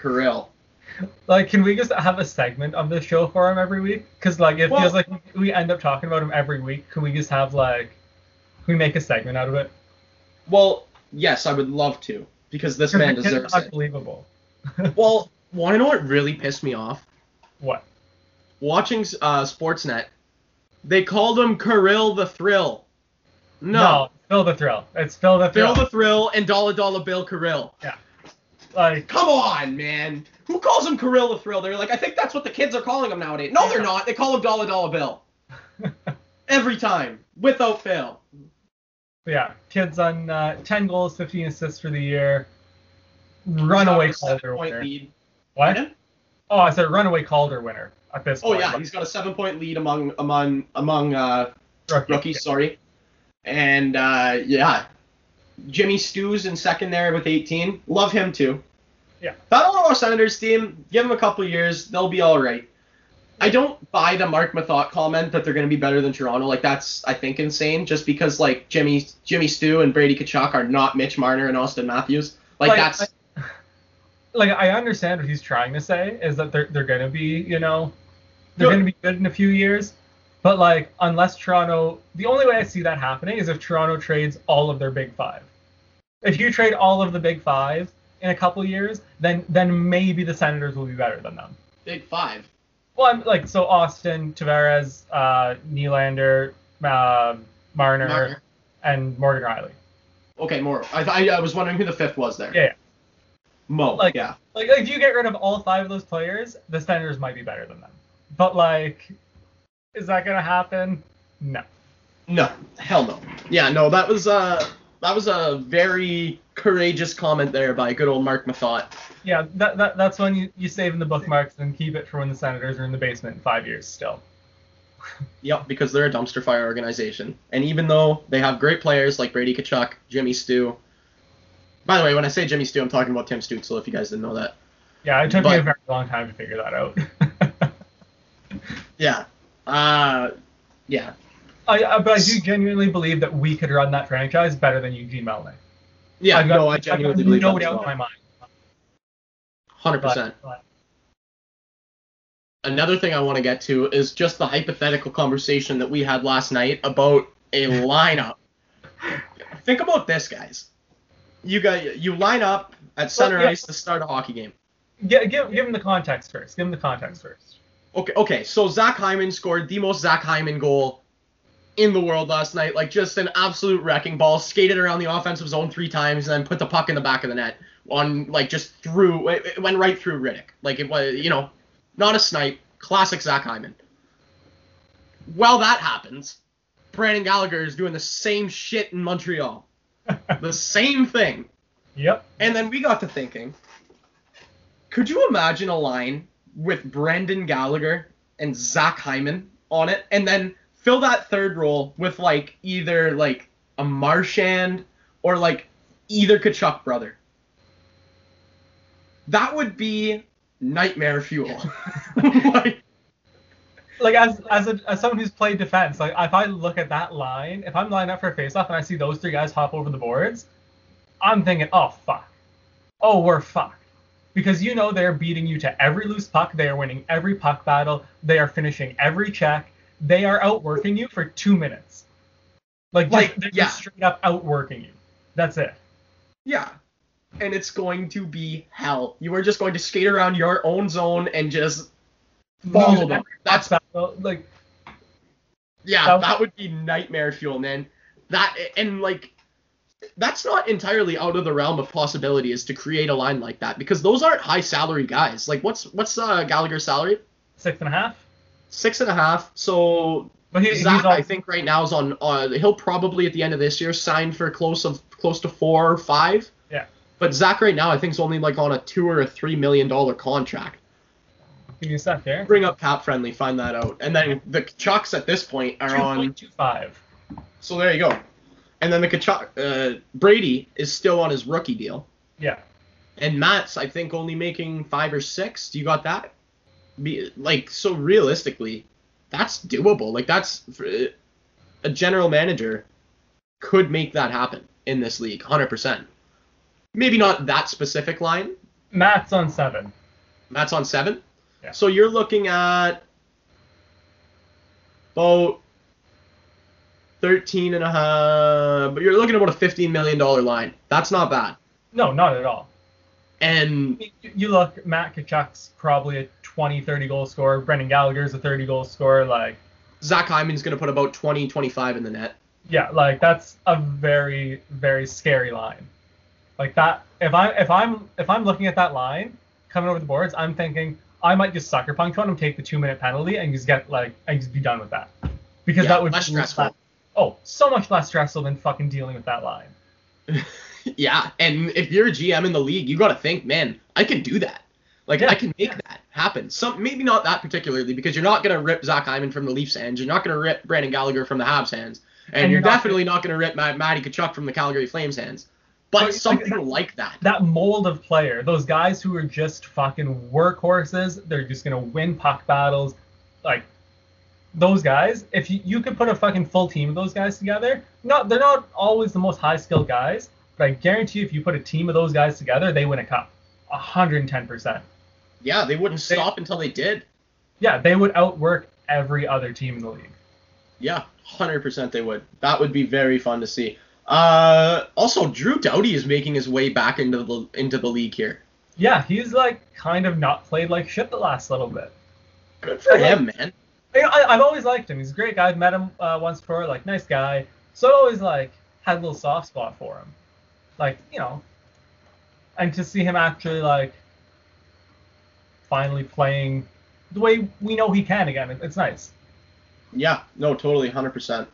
Kirill. Like, can we just have a segment of the show for him every week? Because like it Well- feels like we end up talking about him every week. Can we just have like, can we make a segment out of it? Well, yes, I would love to because this man Because the kid deserves it. unbelievable. [laughs] Well, want to know what really pissed me off? What? Watching uh, Sportsnet, they called him Kirill the Thrill. No, Phil the Thrill. It's Phil the Thrill. Phil the Thrill and Dollar Dollar Bill Kirill. Yeah. Like, Come on, man. Who calls him Kirill the Thrill? They're like, I think that's what the kids are calling him nowadays. No, they're not. They call him Dollar Dollar Bill. [laughs] Every time, without fail. Yeah, kids on uh, 10 goals, 15 assists for the year. Runaway He's got a Calder winner. lead. What? Pardon? Oh, I said runaway Calder winner at this Oh point. yeah, he's got a seven-point lead among among among uh, Rookie. rookies. Sorry, and uh, yeah, Jimmy Stews in second there with 18. Love him too. Yeah. That Ottawa Senators team, give them a couple years, they'll be all right. I don't buy the Marc Methot comment that they're going to be better than Toronto. Like that's I think insane. Just because like Jimmy Jimmy Stew and Brady Tkachuk are not Mitch Marner and Auston Matthews. Like, Like, that's I- like I understand what he's trying to say is that they're they're gonna be you know they're gonna be good in a few years, but like unless Toronto, the only way I see that happening is if Toronto trades all of their big five. If you trade all of the big five in a couple years, then then maybe the Senators will be better than them. big five. Well, I'm like so Auston, Tavares, uh, Nylander, uh, Marner, Marner. and Morgan Rielly. Okay, more. I, I I was wondering who the fifth was there. Yeah, yeah. Mo. Like- yeah. Like, if you get rid of all five of those players, the Senators might be better than them. But like, is that gonna happen? No. No, hell no. Yeah, no, that was uh that was a very courageous comment there by good old Marc Methot. Yeah, that, that that's when you, you save in the bookmarks and keep it for when the Senators are in the basement in five years still. [laughs] Yep, because they're a dumpster fire organization. And even though they have great players like Brady Tkachuk, Jimmy Stu. By the way, when I say Jimmy Stu, I'm talking about Tim Stützle, if you guys didn't know that. Yeah, it took me a very long time to figure that out. [laughs] Yeah. Uh, yeah. I, I, but I do genuinely believe that we could run that franchise better than Eugene Melnyk. Yeah, I've got, no, I genuinely no believe that. doubt as in my mind. 100%. But, but Another thing I want to get to is just the hypothetical conversation that we had last night about a lineup. Think about this, guys. You got you line up at center Well, yeah. ice to start a hockey game. give, give, give him the context first. Give him the context first. Okay, okay. So Zach Hyman scored the most Zach Hyman goal in the world last night. Like just an absolute wrecking ball. Skated around the offensive zone three times and then put the puck in the back of the net. On like just through, it, it went right through Rittich. Like it was, you know, not a snipe. Classic Zach Hyman. While that happens, Brendan Gallagher is doing the same shit in Montreal. [laughs] the same thing. Yep. And then we got to thinking, could you imagine a line with Brendan Gallagher and Zach Hyman on it, and then fill that third role with like either like a Marchand or like either Tkachuk brother? That would be nightmare fuel. [laughs] like, Like as as a, as someone who's played defense, like if I look at that line, if I'm lining up for a faceoff and I see those three guys hop over the boards, I'm thinking, oh fuck, oh we're fucked, because you know they're beating you to every loose puck, they are winning every puck battle, they are finishing every check, they are outworking you for two minutes, like Like, they're yeah. just straight up outworking you. That's it. yeah. And it's going to be hell. You are just going to skate around your own zone and just follow Lose them. That's like Yeah, That- that would be nightmare fuel, man. That and like that's not entirely out of the realm of possibility is to create a line like that because those aren't high salary guys. Like what's what's uh, Gallagher's salary? six and a half. Six and a half. So But he, Zach, he's I think right now is on. Uh, he'll probably at the end of this year sign for close of close to four or five. Yeah. But Zach right now I think is only like on a two or a three million dollar contract. Give me a sec there. Bring up cap friendly, find that out, and then the Chucks at this point are on. point two five. So there you go. And then the Tkachuk, uh, Brady is still on his rookie deal, Yeah. and Matt's I think only making five or six. Do you got that? Be like so realistically, that's doable. Like that's a general manager could make that happen in this league, hundred percent. Maybe not that specific line. Matt's on seven. Matt's on seven. Yeah. So you're looking at about 13 and a half, but you're looking at about a 15 million dollar line. That's not bad. No, not at all. And You- You look, Matt Tkachuk's probably a 20, 30 goal scorer. Brendan Gallagher's a 30 goal scorer. Like, Zach Hyman's going to put about 20, 25 in the net. yeah, like that's a very, very scary line. Like that, if I'm, if I'm if I'm looking at that line coming over the boards, I'm thinking I might just sucker punch one and take the two minute penalty and just get like and just be done with that. Because Yeah, that would less be stressful. Oh, so much less stressful than fucking dealing with that line. [laughs] yeah, and if you're a GM in the league, you got to think, man, I can do that. Like Yeah, I can make yeah. that happen. Some maybe not that particularly because you're not going to rip Zach Hyman from the Leafs hands. You're not going to rip Brendan Gallagher from the Habs hands, and, And you're, not definitely not going to rip Matt, Matty Tkachuk from the Calgary Flames hands. But But, something that- like that. that mold of player, those guys who are just fucking workhorses, they're just gonna win puck battles, like those guys. If you, you could put a fucking full team of those guys together, not they're not always the most high skilled guys, but I guarantee you, if you put a team of those guys together, they win a cup, hundred and ten percent. Yeah, they wouldn't They- stop until they did. Yeah, they would outwork every other team in the league. Yeah, hundred percent they would. That would be very fun to see. Uh, also, Drew Doughty is making his way back into the into the league here. Yeah, he's like kind of not played like shit the last little bit. Good for him, man. I, I, I've always liked him. He's a great guy. I've met him uh, once before. Like, nice guy. So I always like had a little soft spot for him. Like, you know, and to see him actually like finally playing the way we know he can again, it's nice. Yeah, no, totally, hundred percent.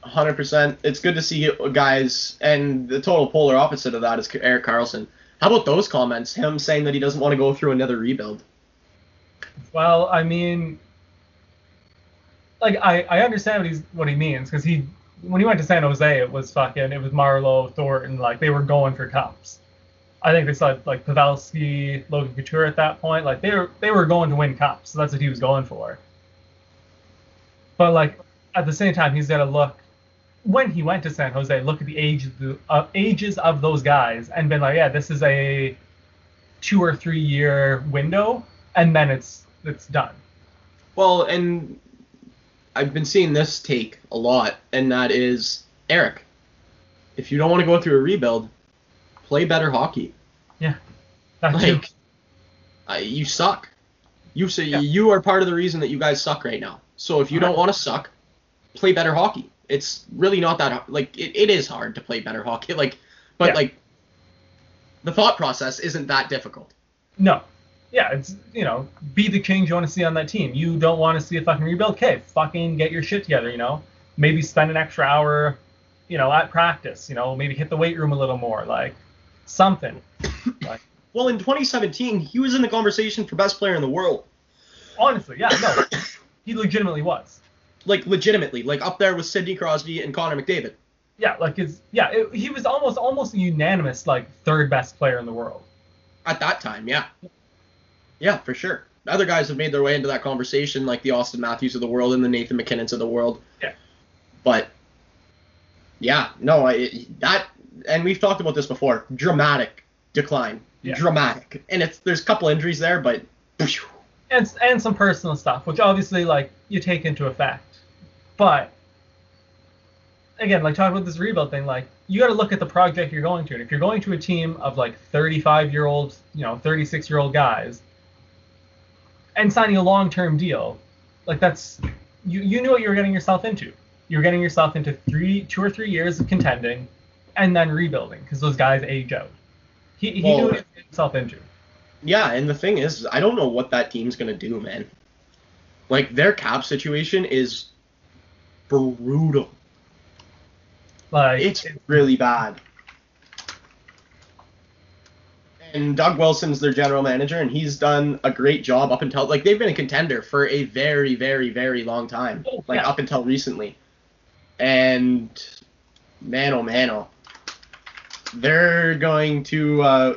Hundred percent. It's good to see guys, and the total polar opposite of that is Erik Karlsson. How about those comments? Him saying that he doesn't want to go through another rebuild. Well, I mean, like I, I understand what he's what he means because he when he went to San Jose it was fucking it was Marleau Thornton like they were going for cups. I think they saw like Pavelski, Logan Couture at that point like they were they were going to win cups so that's what he was going for. But like at the same time he's got to look when he went to San Jose look at the age of the uh, ages of those guys and been like yeah this is a two or three year window and then it's it's done. Well, and I've been seeing this take a lot, and that is Erik. If you don't want to go through a rebuild, play better hockey. That too. Like, uh, you suck. You say Yeah. you are part of the reason that you guys suck right now. So if you don't want to suck, play better hockey. It's really not that like it, it is hard to play better hockey. [laughs] Like, but Yeah. like the thought process isn't that difficult. No. Yeah, it's you know, be the change you want to see on that team. You don't want to see a fucking rebuild. Okay, fucking get your shit together. You know, maybe spend an extra hour, you know, at practice. You know, maybe hit the weight room a little more, like something. Well, in 2017, he was in the conversation for best player in the world. honestly, yeah, no, he legitimately was. Like legitimately, like up there with Sidney Crosby and Connor McDavid. Yeah, like his yeah, it, he was almost almost a unanimous like third best player in the world. At that time, yeah. Yeah, for sure. Other guys have made their way into that conversation, like the Auston Matthews of the world and the Nathan MacKinnons of the world. Yeah. But yeah, no, I, that and we've talked about this before. Dramatic decline, Yeah. dramatic, and it's there's a couple injuries there, but and and some personal stuff, which obviously like you take into effect. But again, like talking about this rebuild thing, like you got to look at the project you're going to, and if you're going to a team of like 35 year old, you know, 36 year old guys, and signing a long term deal, like that's you you knew what you were getting yourself into. You're getting yourself into three, two or three years of contending, and then rebuilding because those guys age out. He, he Well- knew what he was himself into. yeah, and the thing is, I don't know what that team's gonna do, man. Like their cap situation is brutal. Like It's really bad. And Doug Wilson's their general manager, and he's done a great job up until like they've been a contender for a very, very, very long time, Oh, like yeah. up until recently. And man, oh man, oh, they're going to. Uh,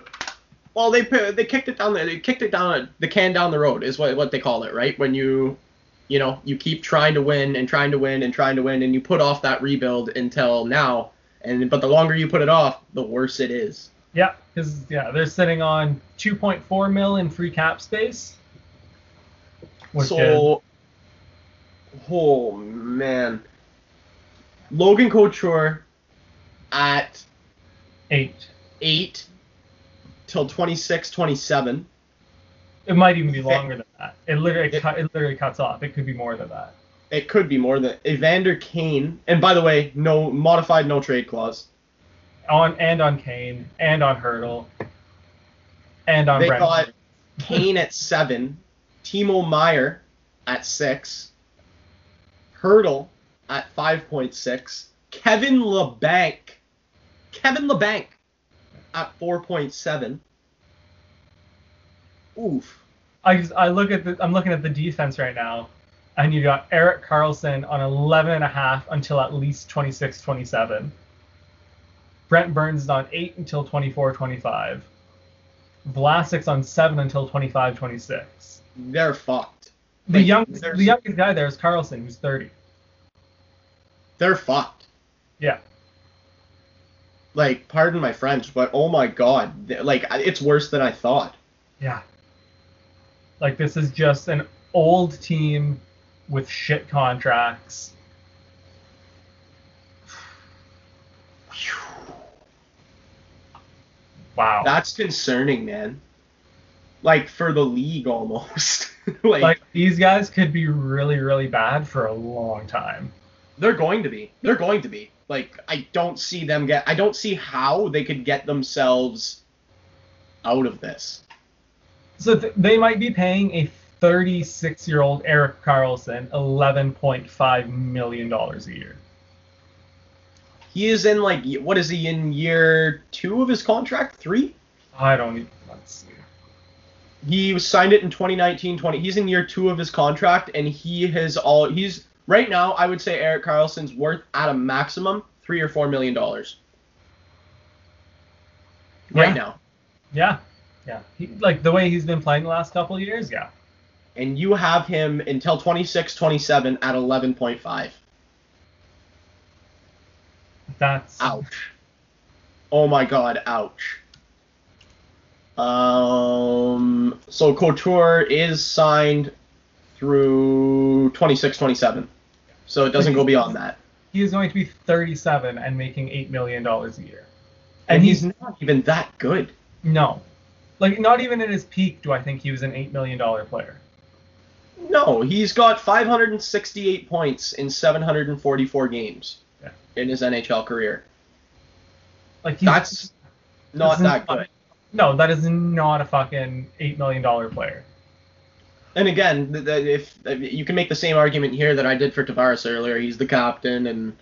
well, they they kicked it down the they kicked it down the can down the road is what what they call it, right? When you you know, you keep trying to win and trying to win and trying to win, and you put off that rebuild until now. And but the longer you put it off, the worse it is. Yeah, because yeah, they're sitting on 2.4 mil in free cap space. So, oh man, Logan Couture at eight. eight till 26, 27. It might even be longer than that. It literally It- cut, it literally cuts off. It could be more than that. It could be more than Evander Kane. And by the way, no modified no trade clause. On and on Kane and on Hertl and on They Brent. got [laughs] Kane at seven, Timo Meier at six, Hertl at five point six, Kevin Labanc, Kevin Labanc at four point seven. Oof. I just, I look at the I'm looking at the defense right now, and you got Erik Karlsson on 11 and a half until at least 26, 27. Brent Burns is on eight until 24, 25. Vlasic's on seven until 25, 26. They're fucked. The Like, young the youngest guy there is Karlsson, who's 30. They're fucked. Yeah. Like, pardon my French, but oh my god, like it's worse than I thought. Yeah. Like this is just an old team with shit contracts. [sighs] Wow. That's concerning, man. Like for the league almost. [laughs] like, like these guys could be really really bad for a long time. they're going to be. They're going to be. Like I don't see them get I don't see how they could get themselves out of this. So th- they might be paying a 36 year old Erik Karlsson 11.5 million dollars a year. He is in like what is he in year 2 of his contract? 3? I don't even let's see. He signed it in 2019 20 he's in year 2 of his contract and he has all he's Right now, I would say Erik Karlsson's worth at a maximum three or four million dollars. Right now. Yeah, yeah. He, like the way he's been playing the last couple of years, yeah. And you have him until 26, 27 at 11.5. That's Ouch. Oh my god, ouch. Um, so Couture is signed through 26, 27. So it doesn't go beyond that. he is going to be 37 and making eight million dollars a year. And And he's he's not even that good. no, like not even at his peak do I think he was an eight million dollar player. No, he's got 568 points in 744 games Yeah. in his NHL career. Like That's not that good. No, that is not a fucking eight million dollar player. And again, if, if you can make the same argument here that I did for Tavares earlier, he's the captain, and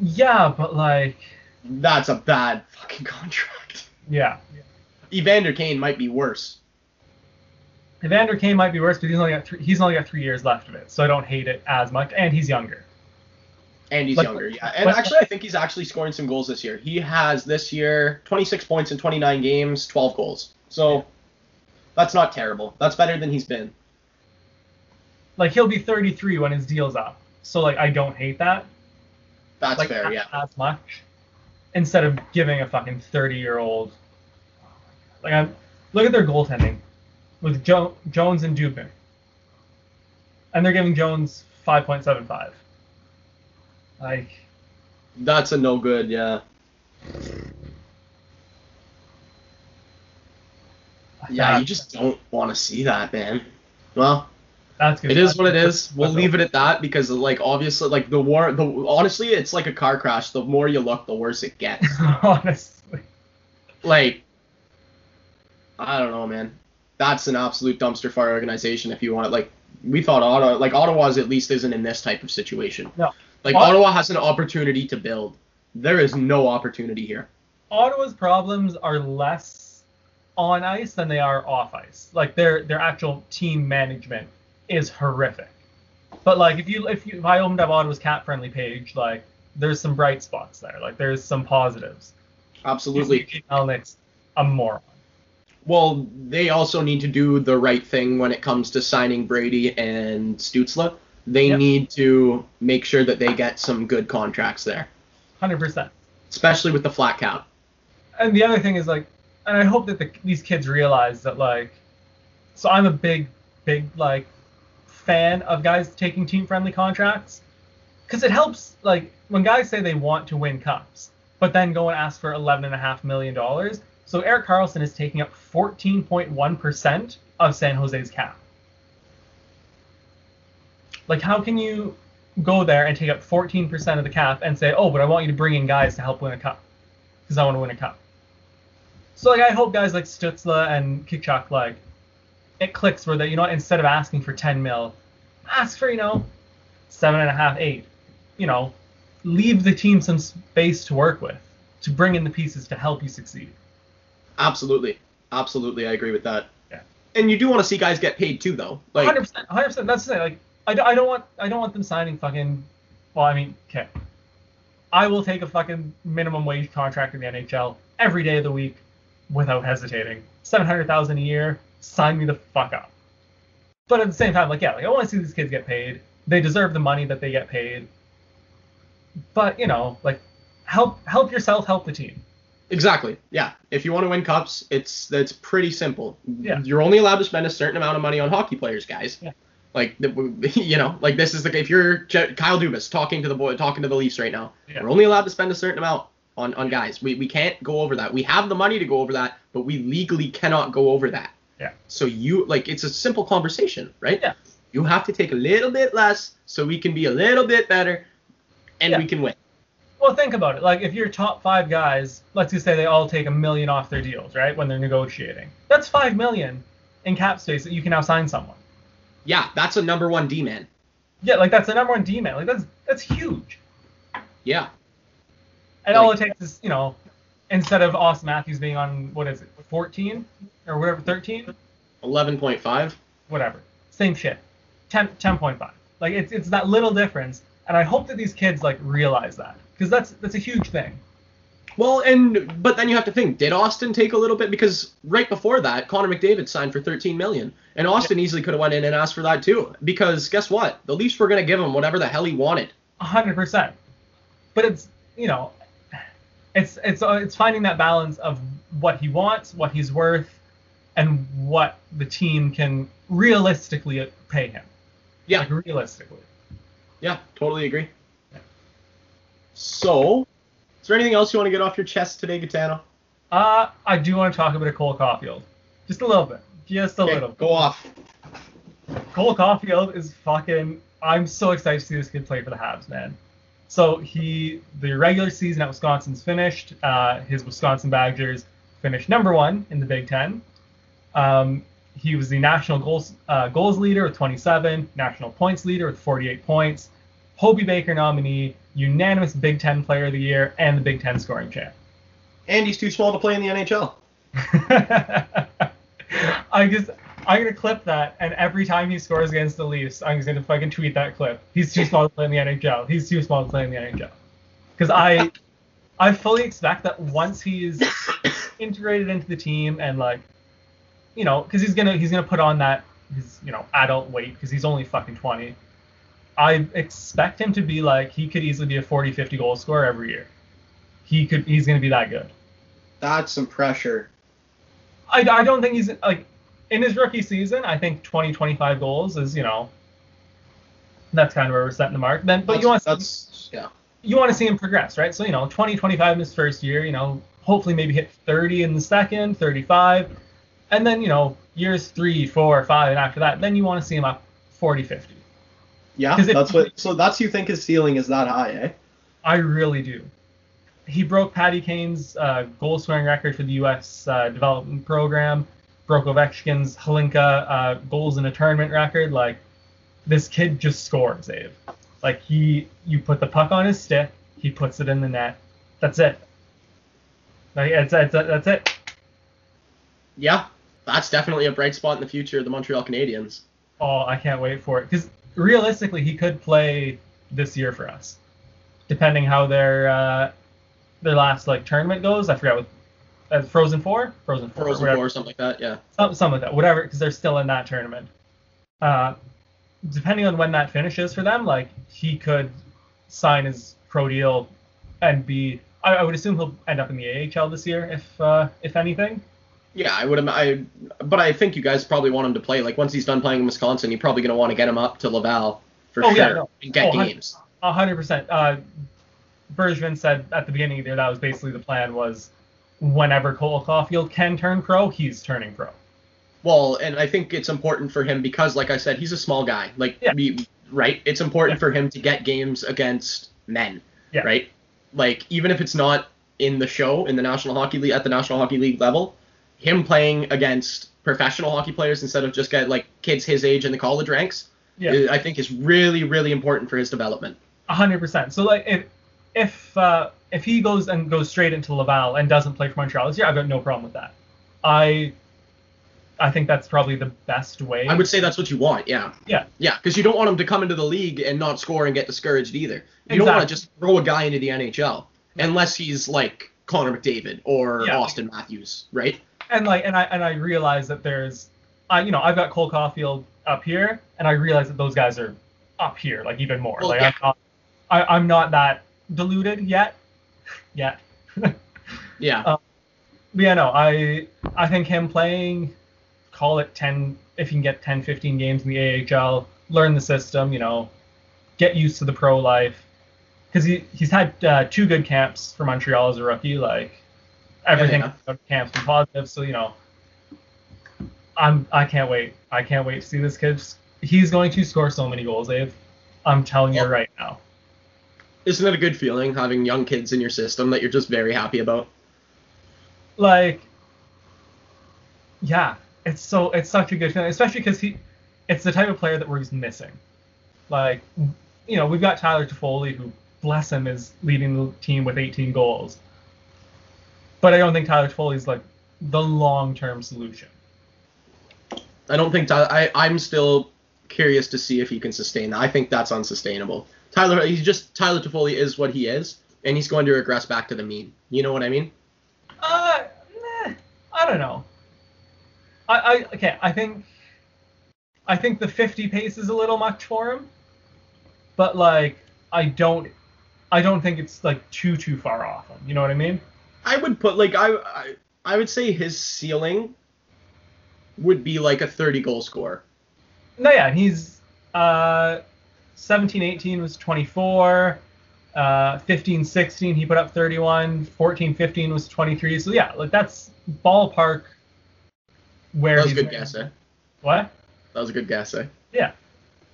Yeah, but like, that's a bad fucking [laughs] contract. yeah. Evander Kane might be worse. Evander Kane might be worse, but he's only got three, he's only got three years left of it, so I don't hate it as much. And he's younger. And he's But- younger, yeah. And but- actually, I think he's actually scoring some goals this year. He has this year 26 points in 29 games, 12 goals. So that's not terrible. That's better than he's been. Like he'll be 33 when his deal's up, so like I don't hate that. That's like fair, yeah. as much instead of giving a fucking 30 year old like I'm look at their goaltending with jo- Jones and Dubnyk and they're giving Jones 5.75 like That's a no good, yeah. Yeah, that- you just don't want to see that, man. Well, that's good it is what it is. We'll leave it at that because, like, obviously, like the war. The honestly, it's like a car crash. The more you look, the worse it gets. [laughs] honestly like, I don't know, man. That's an absolute dumpster fire organization. If you want it, like, we thought Ottawa, like Ottawa's at least isn't in this type of situation. No. Like Ot- Ottawa has an opportunity to build. There is no opportunity here. Ottawa's problems are less on ice than they are off ice. Like their their actual team management is horrific. But like if you if you if I opened up Ottawa's cap friendly page, like there's some bright spots there. Like there's some positives. Absolutely. Melnyk's a moron. Well, they also need to do the right thing when it comes to signing Brady and Stützle. They Yep. need to make sure that they get some good contracts there, Hundred percent. especially with the flat cap. And the other thing is like, and I hope that the, these kids realize that like, so I'm a big, big like fan of guys taking team friendly contracts because it helps like when guys say they want to win cups, but then go and ask for eleven and a half million dollars. So Erik Karlsson is taking up 14.1 percent of San Jose's cap. Like, how can you go there and take up 14% of the cap and say, oh, but I want you to bring in guys to help win a cup because I want to win a cup. So like I hope guys like Stützle and Tkachuk like it clicks where they you know what, instead of asking for 10 mil, ask for you know seven and a half, eight. You know, leave the team some space to work with to bring in the pieces to help you succeed. Absolutely, absolutely, I agree with that. Yeah. And you do want to see guys get paid too, though. Like, 100%, 100%. That's the thing. Like I, I don't want I don't want them signing fucking. Well, I mean, okay. I will take a fucking minimum wage contract in the NHL every day of the week without hesitating. Seven hundred thousand a year, sign me the fuck up. But at the same time, like yeah, like I want to see these kids get paid. They deserve the money that they get paid. But you know, like help help yourself, help the team. Exactly. Yeah. If you want to win cups, it's that's pretty simple. Yeah. You're only allowed to spend a certain amount of money on hockey players, guys. Yeah. Like the- [laughs] you know, like this is the if you're Kyle Dubas talking to the boy talking to the Leafs right now, Yeah. we're only allowed to spend a certain amount on on guys. We we can't go over that. We have the money to go over that, but we legally cannot go over that. Yeah. So you like it's a simple conversation, right? Yeah. You have to take a little bit less so we can be a little bit better, and Yeah. we can win. Well, think about it. Like, if your top five guys, let's just say they all take a million off their deals, right? When they're negotiating, that's five million in cap space that you can now sign someone. Yeah, that's a number one D man. Yeah, like that's the number one D man. Like that's that's huge. Yeah. And all it takes is, you know, instead of Auston Matthews being on what is it, 14 or whatever, 13, Eleven point five. whatever, same shit, 10 10.5. Like it's it's that little difference, and I hope that these kids like realize that because that's that's a huge thing. Well, and but then you have to think, did Auston take a little bit because right before that, Connor McDavid signed for 13 million, and Auston easily could have went in and asked for that too. Because guess what, the Leafs were gonna give him whatever the hell he wanted. A hundred percent. But it's you know, it's it's uh, it's finding that balance of what he wants, what he's worth, and what the team can realistically pay him. Yeah, Like realistically. yeah, totally agree. So, is there anything else you want to get off your chest today, Gitano? Uh, I do want to talk about a Cole Caufield. Just a little bit. Just a Okay, little. go off. Cole Caufield is fucking. I'm so excited to see this kid play for the Habs, man. So he, the regular season at Wisconsin's finished. Uh, his Wisconsin Badgers finished number one in the Big Ten. Um, he was the national goals uh, goals leader with 27, national points leader with 48 points, Hobey Baker nominee, unanimous Big Ten Player of the Year, and the Big Ten scoring champ. And he's too small to play in the NHL. [laughs] I just I'm gonna clip that, and every time he scores against the Leafs, I'm just gonna fucking tweet that clip. He's too small to play in the NHL. He's too small to play in the NHL. Because I I fully expect that once he's integrated into the team and like, you know, because he's gonna he's gonna put on that his you know adult weight because he's only fucking 20. I expect him to be like he could easily be a 40 50 goal scorer every year. He could he's gonna be that good. That's some pressure. I, I don't think he's like in his rookie season. I think 20, 25 goals is you know that's kind of where we're setting the mark. Then, but you want that's yeah. you want to see him progress, right? So you know 20, 25 in his first year. You know, hopefully maybe hit 30 in the second, 35, and then you know years three, four, five, and after that, then you want to see him up 40, 50. Yeah, if- that's what. So that's you think his ceiling is that high, eh? I really do. He broke Patty Kane's uh, goal scoring record for the U.S. Uh, development program. Broke Ovechkin's Halinka uh, goals in a tournament record. Like this kid just scores, Abe. Like he, you put the puck on his stick, he puts it in the net. That's it. Like it's, it's, that's it. Yeah, that's definitely a bright spot in the future of the Montreal Canadiens. Oh, I can't wait for it. Because realistically, he could play this year for us, depending how their uh, their last like tournament goes. I forgot what. Uh, Frozen Four, Frozen Four, Frozen whatever. Four or something like that. Yeah. Some- something like that, whatever, because they're still in that tournament. Uh, depending on when that finishes for them, like he could sign his pro deal and be. I, I would assume he'll end up in the AHL this year, if uh, if anything. Yeah, I would. I, but I think you guys probably want him to play. Like once he's done playing in Wisconsin, you're probably gonna want to get him up to Laval for Oh, sure yeah, no. and get Oh, games. A hundred percent. Uh, Bergevin said at the beginning of the year that was basically the plan was whenever Cole Caufield can turn pro, he's turning pro. Well, and I think it's important for him because, like I said, he's a small guy. Like, Yeah. we, right? It's important Yeah. for him to get games against men, Yeah. right? Like, even if it's not in the show in the National Hockey League at the National Hockey League level, him playing against professional hockey players instead of just get like kids his age in the college ranks, Yeah. I think is really, really important for his development. A hundred percent. So like if if uh, if he goes and goes straight into Laval and doesn't play for Montreal this year, I've got no problem with that. I I think that's probably the best way. I would say that's what you want, yeah. Yeah. Yeah, because you don't want him to come into the league and not score and get discouraged either. You don't want to just throw a guy into the NHL unless he's like Connor McDavid or Yeah. Auston Matthews, right? and like and I and I realize that there's I you know I've got Cole Caufield up here, and I realize that those guys are up here like even more. Well, like yeah. I'm not I, I'm not that deluded yet. Yet. Yeah. [laughs] Uh, But yeah, no, I I think him playing, call it 10, if you can get 10, 15 games in the AHL, learn the system, you know, get used to the pro life. Because he, he's had uh, two good camps for Montreal as a rookie. Like, everything Yeah, about the camp's been positive. So, you know, I'm, I can't wait. I can't wait to see this kid. He's going to score so many goals, Dave. I'm telling you right now. Isn't it a good feeling having young kids in your system that you're just very happy about? like yeah it's so it's such a good feeling especially because he it's the type of player that we're just missing. Like you know we've got tyler Toffoli, who bless him is leading the team with 18 goals. But i don't think tyler Toffoli is like the long-term solution. I don't think Tyler, I I'm still curious to see if he can sustain that. I think that's unsustainable. Tyler, he's just Tyler Toffoli is what he is, and he's going to regress back to the mean. You know what I mean? Uh, nah, I don't know. I, I okay. I think I think the 50 pace is a little much for him, but like I don't I don't think it's like too too far off him. You know what I mean? I would put like I I, I would say his ceiling would be like a 30 goal score. No, yeah, he's uh 17 18 was 24. Uh, 15 16 he put up 31 14 15 was 23 so yeah like that's ballpark where That was a good guess, eh? what That was a good guess, eh? Yeah.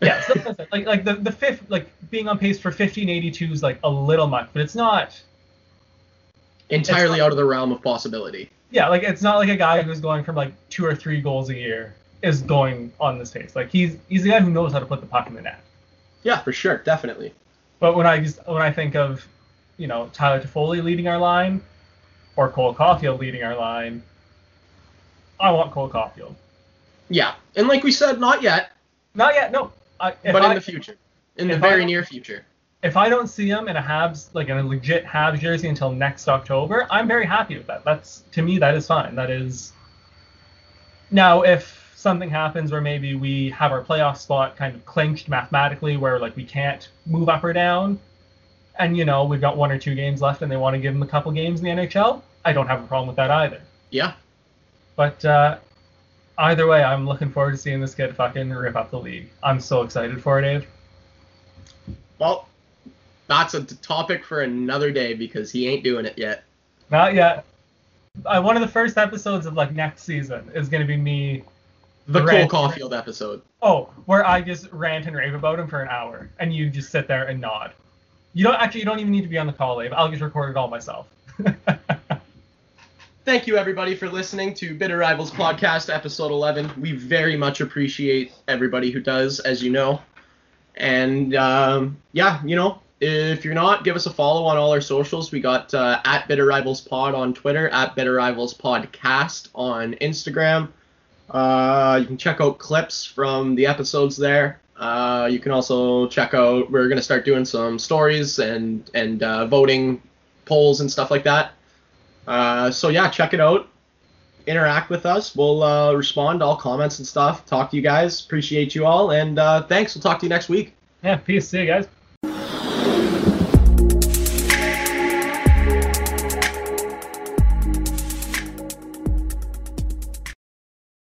Yeah, so that's it. like like the the fifth like being on pace for 1582 is like a little much, but it's not. Entirely not- out of the realm of possibility. Yeah, like it's not like a guy who's going from like two or three goals a year is going on this pace. Like he's he's a guy who knows how to put the puck in the net. Yeah, for sure, definitely. But when I just when I think of, you know, Tyler Toffoli leading our line, or Cole Caufield leading our line, I want Cole Caufield. Yeah, and like we said, not yet, Not yet, no. I, but I, in the future, in the very near future. if I don't see him in a Habs like in a legit Habs jersey until next October, I'm very happy with that. That's to me that is fine. That is now if something happens where maybe we have our playoff spot kind of clinched mathematically where like we can't move up or down and you know we've got one or two games left and they want to give them a couple games in the NHL, I don't have a problem with that either. Yeah, But uh, either way, I'm looking forward to seeing this kid fucking rip up the league. I'm so excited for it, Dave. well, that's a topic for another day because he ain't doing it yet. Not yet. Uh, one of the first episodes of like next season is gonna be me. The Rant. Cole Caufield episode. Oh, where I just rant and rave about him for an hour, and you just sit there and nod. You don't actually. You don't even need to be on the call, Dave. I'll just record it all myself. [laughs] Thank you, everybody, for listening to Bitter Rivals Podcast, episode 11. We very much appreciate everybody who does, as you know. And um, yeah, you know, if you're not, give us a follow on all our socials. We got uh, at Bitter Rivals Pod on Twitter, at Bitter Rivals Podcast on Instagram. Uh, you can check out clips from the episodes there. Uh, you can also check out. We're gonna start doing some stories and and uh, voting polls and stuff like that. Uh, so yeah, check it out. Interact with us. We'll uh, respond to all comments and stuff. Talk to you guys. Appreciate you all, and uh, thanks. We'll talk to you next week. yeah. Peace. See you guys.